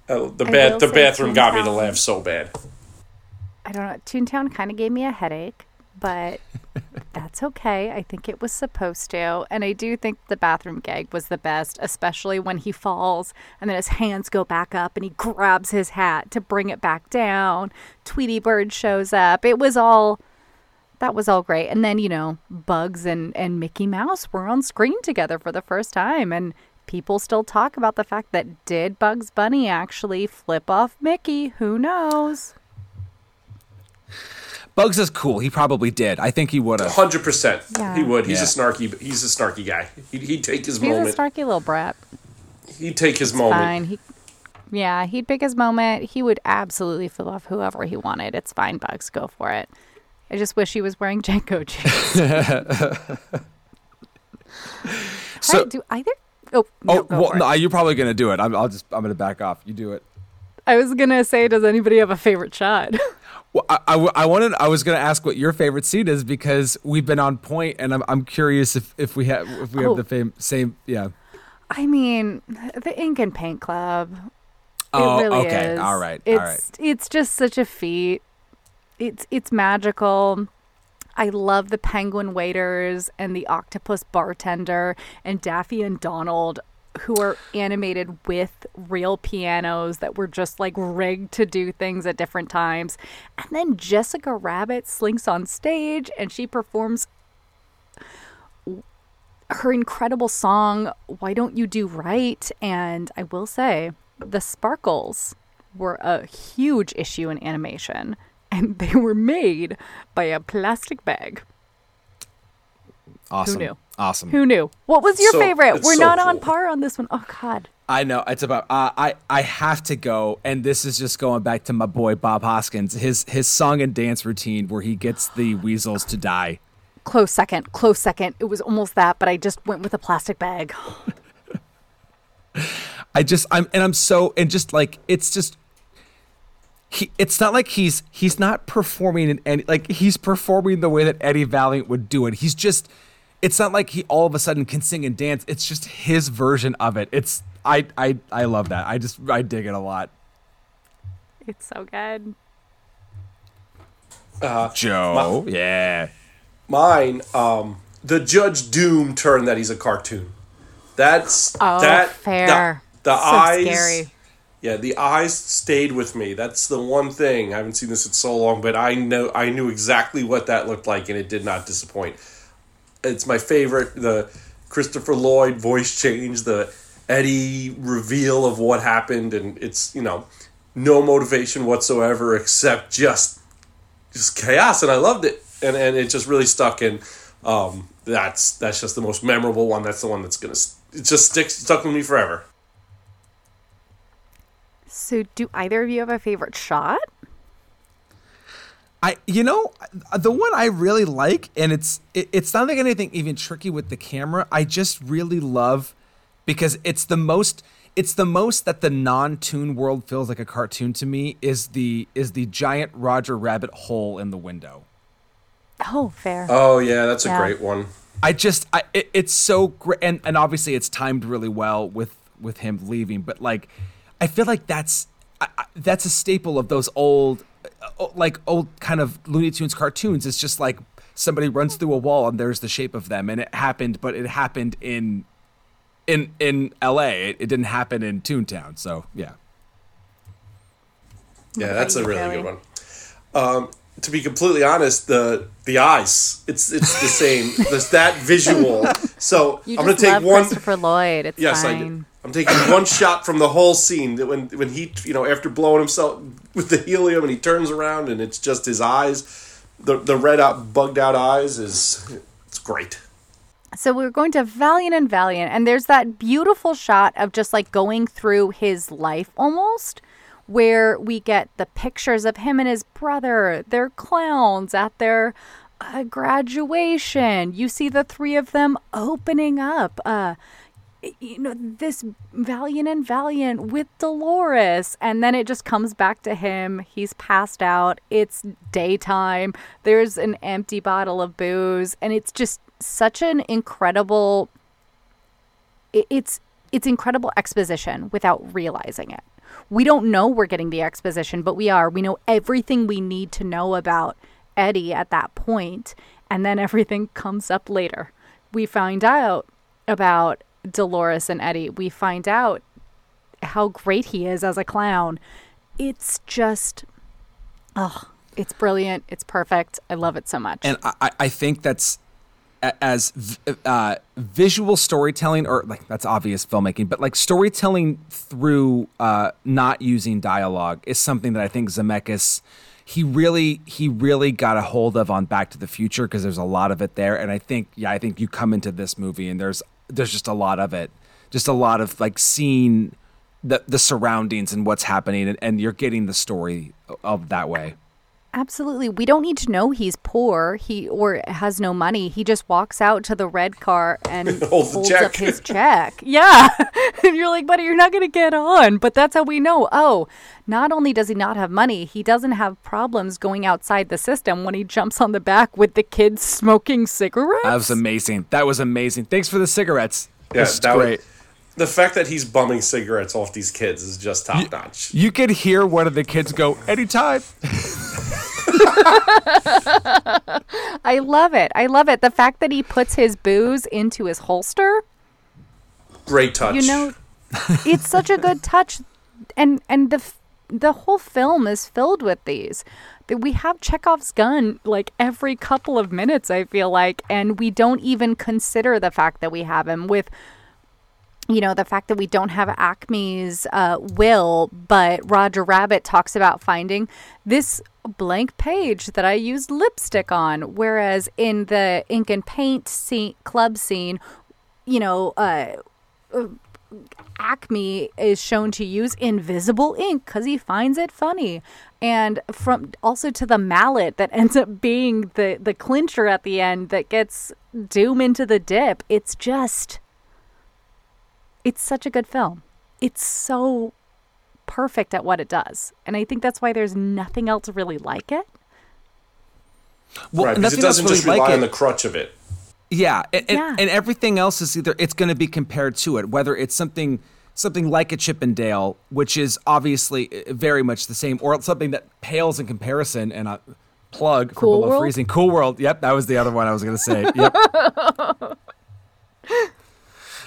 Uh, the I ba- the say bathroom got me to Toontown- laugh so bad. I don't know. Toontown kind of gave me a headache, but that's okay. I think it was supposed to. And I do think the bathroom gag was the best, especially when he falls and then his hands go back up and he grabs his hat to bring it back down. Tweety Bird shows up. It was all. That was all great. And then, you know, Bugs and, and Mickey Mouse were on screen together for the first time. And people still talk about the fact that did Bugs Bunny actually flip off Mickey? Who knows? Bugs is cool. He probably did. I think he would have. Hundred percent, Yeah. he would. He's Yeah. a snarky. He's a snarky guy. He'd, he'd take his moment. He's moment. a snarky little brat. he'd take his moment. Fine. He, yeah, he'd pick his moment. He would absolutely fill off whoever he wanted. It's fine, Bugs. Go for it. I just wish he was wearing JNCO jeans. So- Hey, do either? Oh, no, Oh well, no, you're probably gonna do it. I'm, I'll just I'm gonna back off. You do it. I was gonna say, does anybody have a favorite shot? Well, I, I, I wanted I was gonna ask what your favorite scene is because we've been on point, and I'm I'm curious if, if we have if we Oh. have the fame, same yeah. I mean, the Ink and Paint Club. Oh, really okay. is. All right. It's All right. it's just such a feat. It's it's magical. I love the penguin waiters and the octopus bartender and Daffy and Donald who are animated with real pianos that were just like rigged to do things at different times. And then Jessica Rabbit slinks on stage and she performs her incredible song why don't you do right and i will say the sparkles were a huge issue in animation and they were made by a plastic bag Awesome. Who knew? Awesome. who knew what was your So- favorite we're so not on par on this one. Oh god I know it's about. Uh, I I have to go, and this is just going back to my boy Bob Hoskins. His his song and dance routine where he gets the weasels to die. close second close second it was almost that but i just went with a plastic bag I just I'm and I'm so and just like it's just he it's not like he's he's not performing in any like he's performing the way that Eddie Valiant would do it. He's just it's not like he all of a sudden can sing and dance. It's just his version of it. It's I I I love that. I just I dig it a lot. it's so good Joe. yeah. Mine, um, the Judge Doom turn that he's a cartoon. That's oh that fair The, the so eyes. scary Yeah, the eyes stayed with me. That's the one thing. I haven't seen this in so long, but I know I knew exactly what that looked like, and it did not disappoint. It's my favorite. The Christopher Lloyd voice change, the Eddie reveal of what happened, and it's you know no motivation whatsoever except just just chaos, and I loved it, and and it just really stuck. And um, that's that's just the most memorable one. That's the one that's gonna it just sticks stuck with me forever. so do either of you have a favorite shot I you know the one I really like, and it's it, it's not like anything even tricky with the camera. I just really love because it's the most it's the most that the non-toon world feels like a cartoon to me is the is the giant Roger Rabbit hole in the window. oh fair Oh yeah, that's a great one. I just I it, it's so great and and obviously it's timed really well with with him leaving, but like I feel like that's I, I, that's a staple of those old, like old kind of Looney Tunes cartoons. It's just like somebody runs through a wall and there's the shape of them, and it happened, but it happened in in in L.A. It, it didn't happen in Toontown. So yeah. Yeah, that's a really good one. Um, to be completely honest, the the eyes, it's it's the same. There's that visual. So You I'm gonna take love one. Christopher Lloyd. It's Yes, I fine. do. I'm taking one shot from the whole scene that when when he you know after blowing himself with the helium and he turns around and it's just his eyes, the the red out bugged out eyes is it's great. So we're going to Valiant and Valiant, and there's that beautiful shot of just like going through his life almost, where we get the pictures of him and his brother. They're clowns at their uh, graduation. You see the three of them opening up. Uh, you know this valiant and valiant with dolores. And then it just comes back to him. He's passed out. It's daytime. There's an empty bottle of booze. And it's just such an incredible it's it's incredible exposition without realizing it. We don't know we're getting the exposition but we are. We know everything we need to know about eddie at that point and then everything comes up later. We find out about dolores and eddie we find out how great he is as a clown. It's just oh it's brilliant it's perfect. I love it so much. And I- I, think that's as uh, visual storytelling, or like that's obvious filmmaking, but like storytelling through uh, not using dialogue is something that I think Zemeckis he really he really got a hold of on Back to the Future because there's a lot of it there, and I think yeah, I think you come into this movie and there's there's just a lot of it, just a lot of like seeing the the surroundings and what's happening, and, and you're getting the story of that way. Absolutely. We don't need to know he's poor, he or has no money. He just walks out to the red car and Holds the holds up his check. Yeah. and you're like, buddy, you're not going to get on. But that's how we know. Oh, not only does he not have money, he doesn't have problems going outside the system when he jumps on the back with the kids smoking cigarettes. That was amazing. That was amazing. Thanks for the cigarettes. Yeah, That's that was- great. The fact that he's bumming cigarettes off these kids is just top notch. You could hear one of the kids go, anytime. I love it. I love it. The fact that he puts his booze into his holster. Great touch. you know it's such a good touch and and the the whole film is filled with these that we have chekhov's gun like every couple of minutes i feel like and we don't even consider the fact that we have him with you know the fact that we don't have acme's uh, will but roger rabbit talks about finding this blank page that i used lipstick on whereas in the ink and paint scene, club scene you know uh, Acme is shown to use invisible ink because he finds it funny. And from also to the mallet that ends up being the, the clincher at the end that gets Doom into the dip. It's just, it's such a good film. It's so perfect at what it does. And I think that's why there's nothing else really like it. Well, right, and because it doesn't really just rely like on it. the crutch of it. Yeah, and, and, Yeah. and everything else is either it's going to be compared to it, whether it's something something like a Chip 'n Dale, which is obviously uh, very much the same, or something that pales in comparison. And a plug for Cool below World? freezing, Cool World. Yep, that was the other one I was going to say. Yep.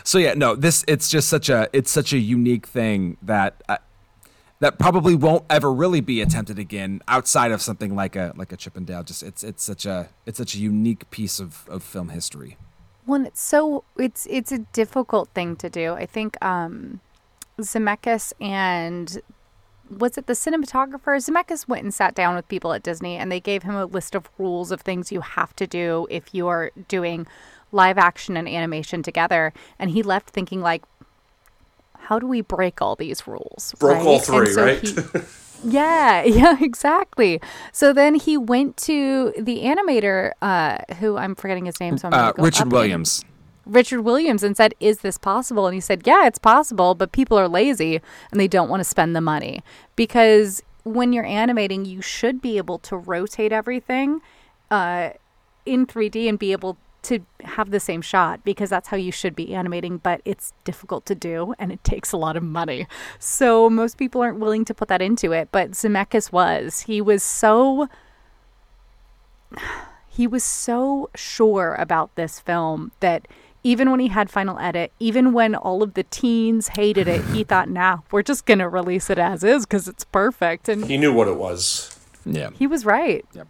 so yeah, no, this it's just such a it's such a unique thing that. I, that probably won't ever really be attempted again outside of something like a like a Chip 'n Dale. Just it's it's such a it's such a unique piece of, of film history. Well, it's so it's it's a difficult thing to do. I think um, Zemeckis and was it the cinematographer? Zemeckis went and sat down with people at Disney, and they gave him a list of rules of things you have to do if you are doing live action and animation together. And he left thinking like, how do we break all these rules? Broke all And three, so right? he- yeah, yeah, exactly. So then he went to the animator, uh, who I'm forgetting his name. So I'm Uh, go Richard up Williams. Richard Williams and said, Is this possible? And he said, Yeah, it's possible, but people are lazy and they don't want to spend the money. Because when you're animating, you should be able to rotate everything uh, in 3D and be able to have the same shot because that's how you should be animating, but it's difficult to do and it takes a lot of money. So most people aren't willing to put that into it, but Zemeckis was. He was so he was so sure about this film that even when he had final edit, even when all of the teens hated it, he thought, "Nah, we're just going to release it as is cuz it's perfect." And He knew what it was. Yeah. he was right. Yep.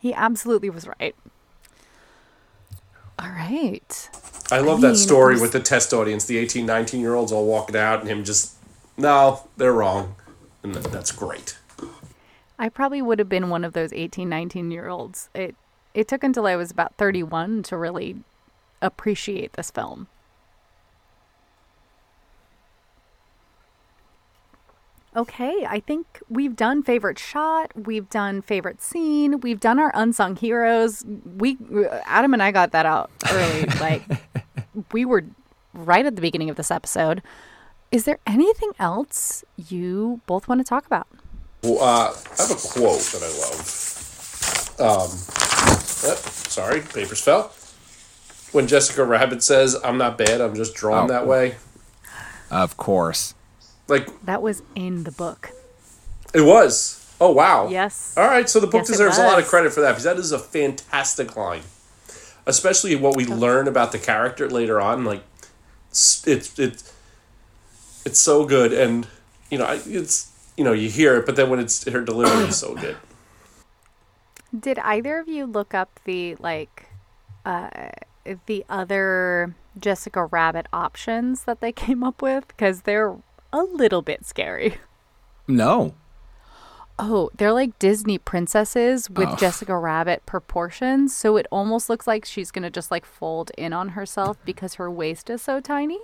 He absolutely was right. All right. I love mean, that story was- with the test audience, the 18, 19 year olds all walking out and him just, no, they're wrong. And that, that's great. I probably would have been one of those 18, 19 year olds. It it took until I was about 31 to really appreciate this film. Okay, I think we've done favorite shot, we've done favorite scene, we've done our unsung heroes. We Adam and I got that out early like we were right at the beginning of this episode. Is there anything else you both want to talk about? Well, uh, I have a quote that I love. Um, uh, sorry, papers fell. When Jessica Rabbit says, I'm not bad, I'm just drawn Oh. that way. Of course. Like, That was in the book. it was. Oh, wow. Yes. All right, so the book Yes, deserves a lot of credit for that because that is a fantastic line, especially what we learn about the character later on. Like, it's it's it's, it's so good, and you know, it's you know you hear it, but then when it's her delivery is so good. Did either of you look up the like uh the other Jessica Rabbit options that they came up with cuz they're a little bit scary. No. Oh, they're like Disney princesses with oh. Jessica Rabbit proportions, so it almost looks like she's going to just like fold in on herself because her waist is so tiny.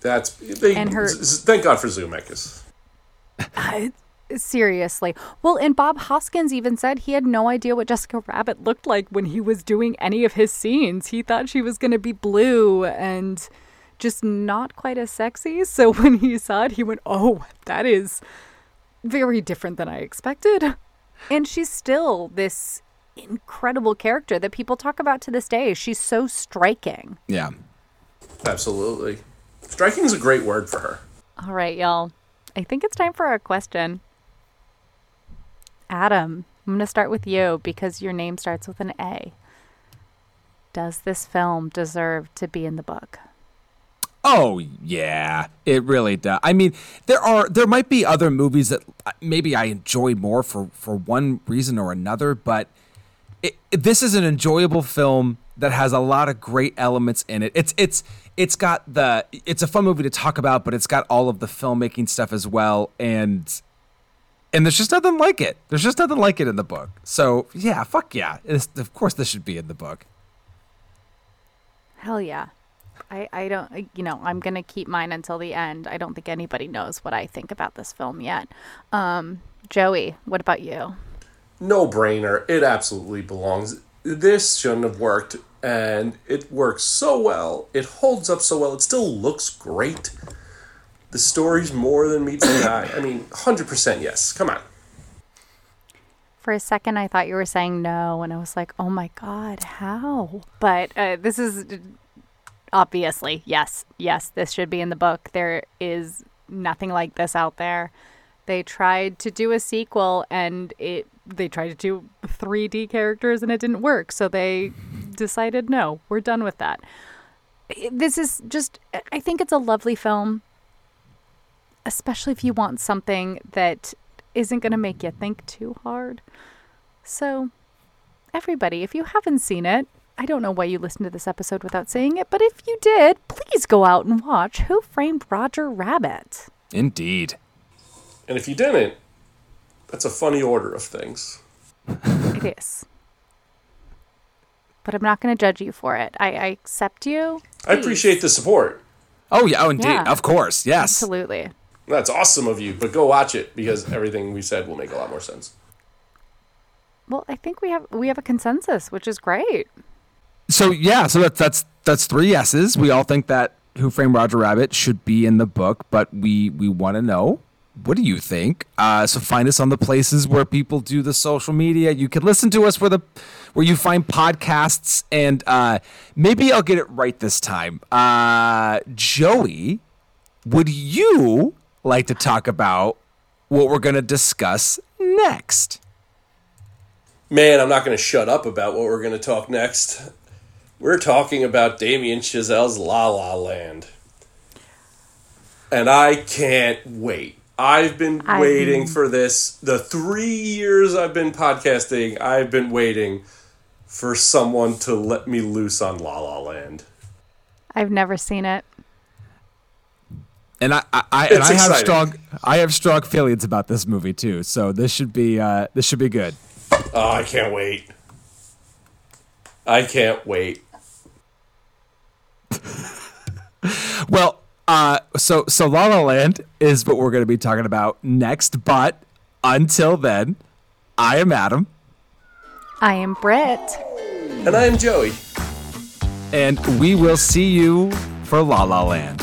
That's they. And her- s- s- thank God for Zemeckis. Seriously. Well, and Bob Hoskins even said he had no idea what Jessica Rabbit looked like when he was doing any of his scenes. He thought she was going to be blue and just not quite as sexy. So when he saw it, he went, Oh, that is very different than I expected. And she's still this incredible character that people talk about to this day. She's so striking. Yeah. Absolutely, striking is a great word for her. All right, y'all. I think it's time for our question. Adam, I'm going to start with you because your name starts with an A. Does this film deserve to be in the book? Oh yeah, it really does. I mean, there are there might be other movies that uh, maybe I enjoy more for for one reason or another, but it, it- this is an enjoyable film that has a lot of great elements in it. It's it's it's got the it's a fun movie to talk about, but it's got all of the filmmaking stuff as well, and and there's just nothing like it. There's just nothing like it in the book. So yeah, fuck yeah. It's, of course, this should be in the book. Hell yeah. I, I don't, you know, I'm going to keep mine until the end. I don't think anybody knows what I think about this film yet. Um, Joey, what about you? no brainer. It absolutely belongs. This shouldn't have worked, and it works so well. It holds up so well. It still looks great. The story's more than meets the eye. I mean, hundred percent yes. Come on. For a second, I thought you were saying no, and I was like, oh my God, how? But uh, this is obviously, yes, yes, this should be in the book. There is nothing like this out there. They tried to do a sequel and it they tried to do 3D characters and it didn't work. So they decided no, we're done with that. This is just I think it's a lovely film, especially if you want something that isn't going to make you think too hard. So, everybody, if you haven't seen it, I don't know why you listened to this episode without saying it, but if you did, please go out and watch Who Framed Roger Rabbit. Indeed. And if you didn't, that's a funny order of things. It is. But I'm not going to judge you for it. I, I accept you. I appreciate the support. Oh yeah. Oh indeed. Yeah. Of course. Yes. Absolutely. That's awesome of you, but go watch it because everything we said will make a lot more sense. Well, I think we have we have a consensus, which is great. So yeah, so that's that's that's three yeses. We all think that Who Framed Roger Rabbit should be in the book, but we we want to know what do you think? Uh, so find us on the places where people do the social media. You can listen to us where the where you find podcasts, and uh, maybe I'll get it right this time. Uh, Joey, would you like to talk about what we're going to discuss next? Man, I'm not going to shut up about what we're going to talk next. We're talking about Damien Chazelle's La La Land. And I can't wait. I've been I- waiting for this. The three years I've been podcasting, I've been waiting for someone to let me loose on La La Land. I've never seen it. And I, I, I and I have strong, I have strong feelings about this movie too. So this should be, uh, this should be good. Oh, I can't wait. I can't wait. Well, uh, so so La La Land is what we're going to be talking about next. But until then, I am Adam, I am Britt. And I am Joey. and we will see you for La La Land.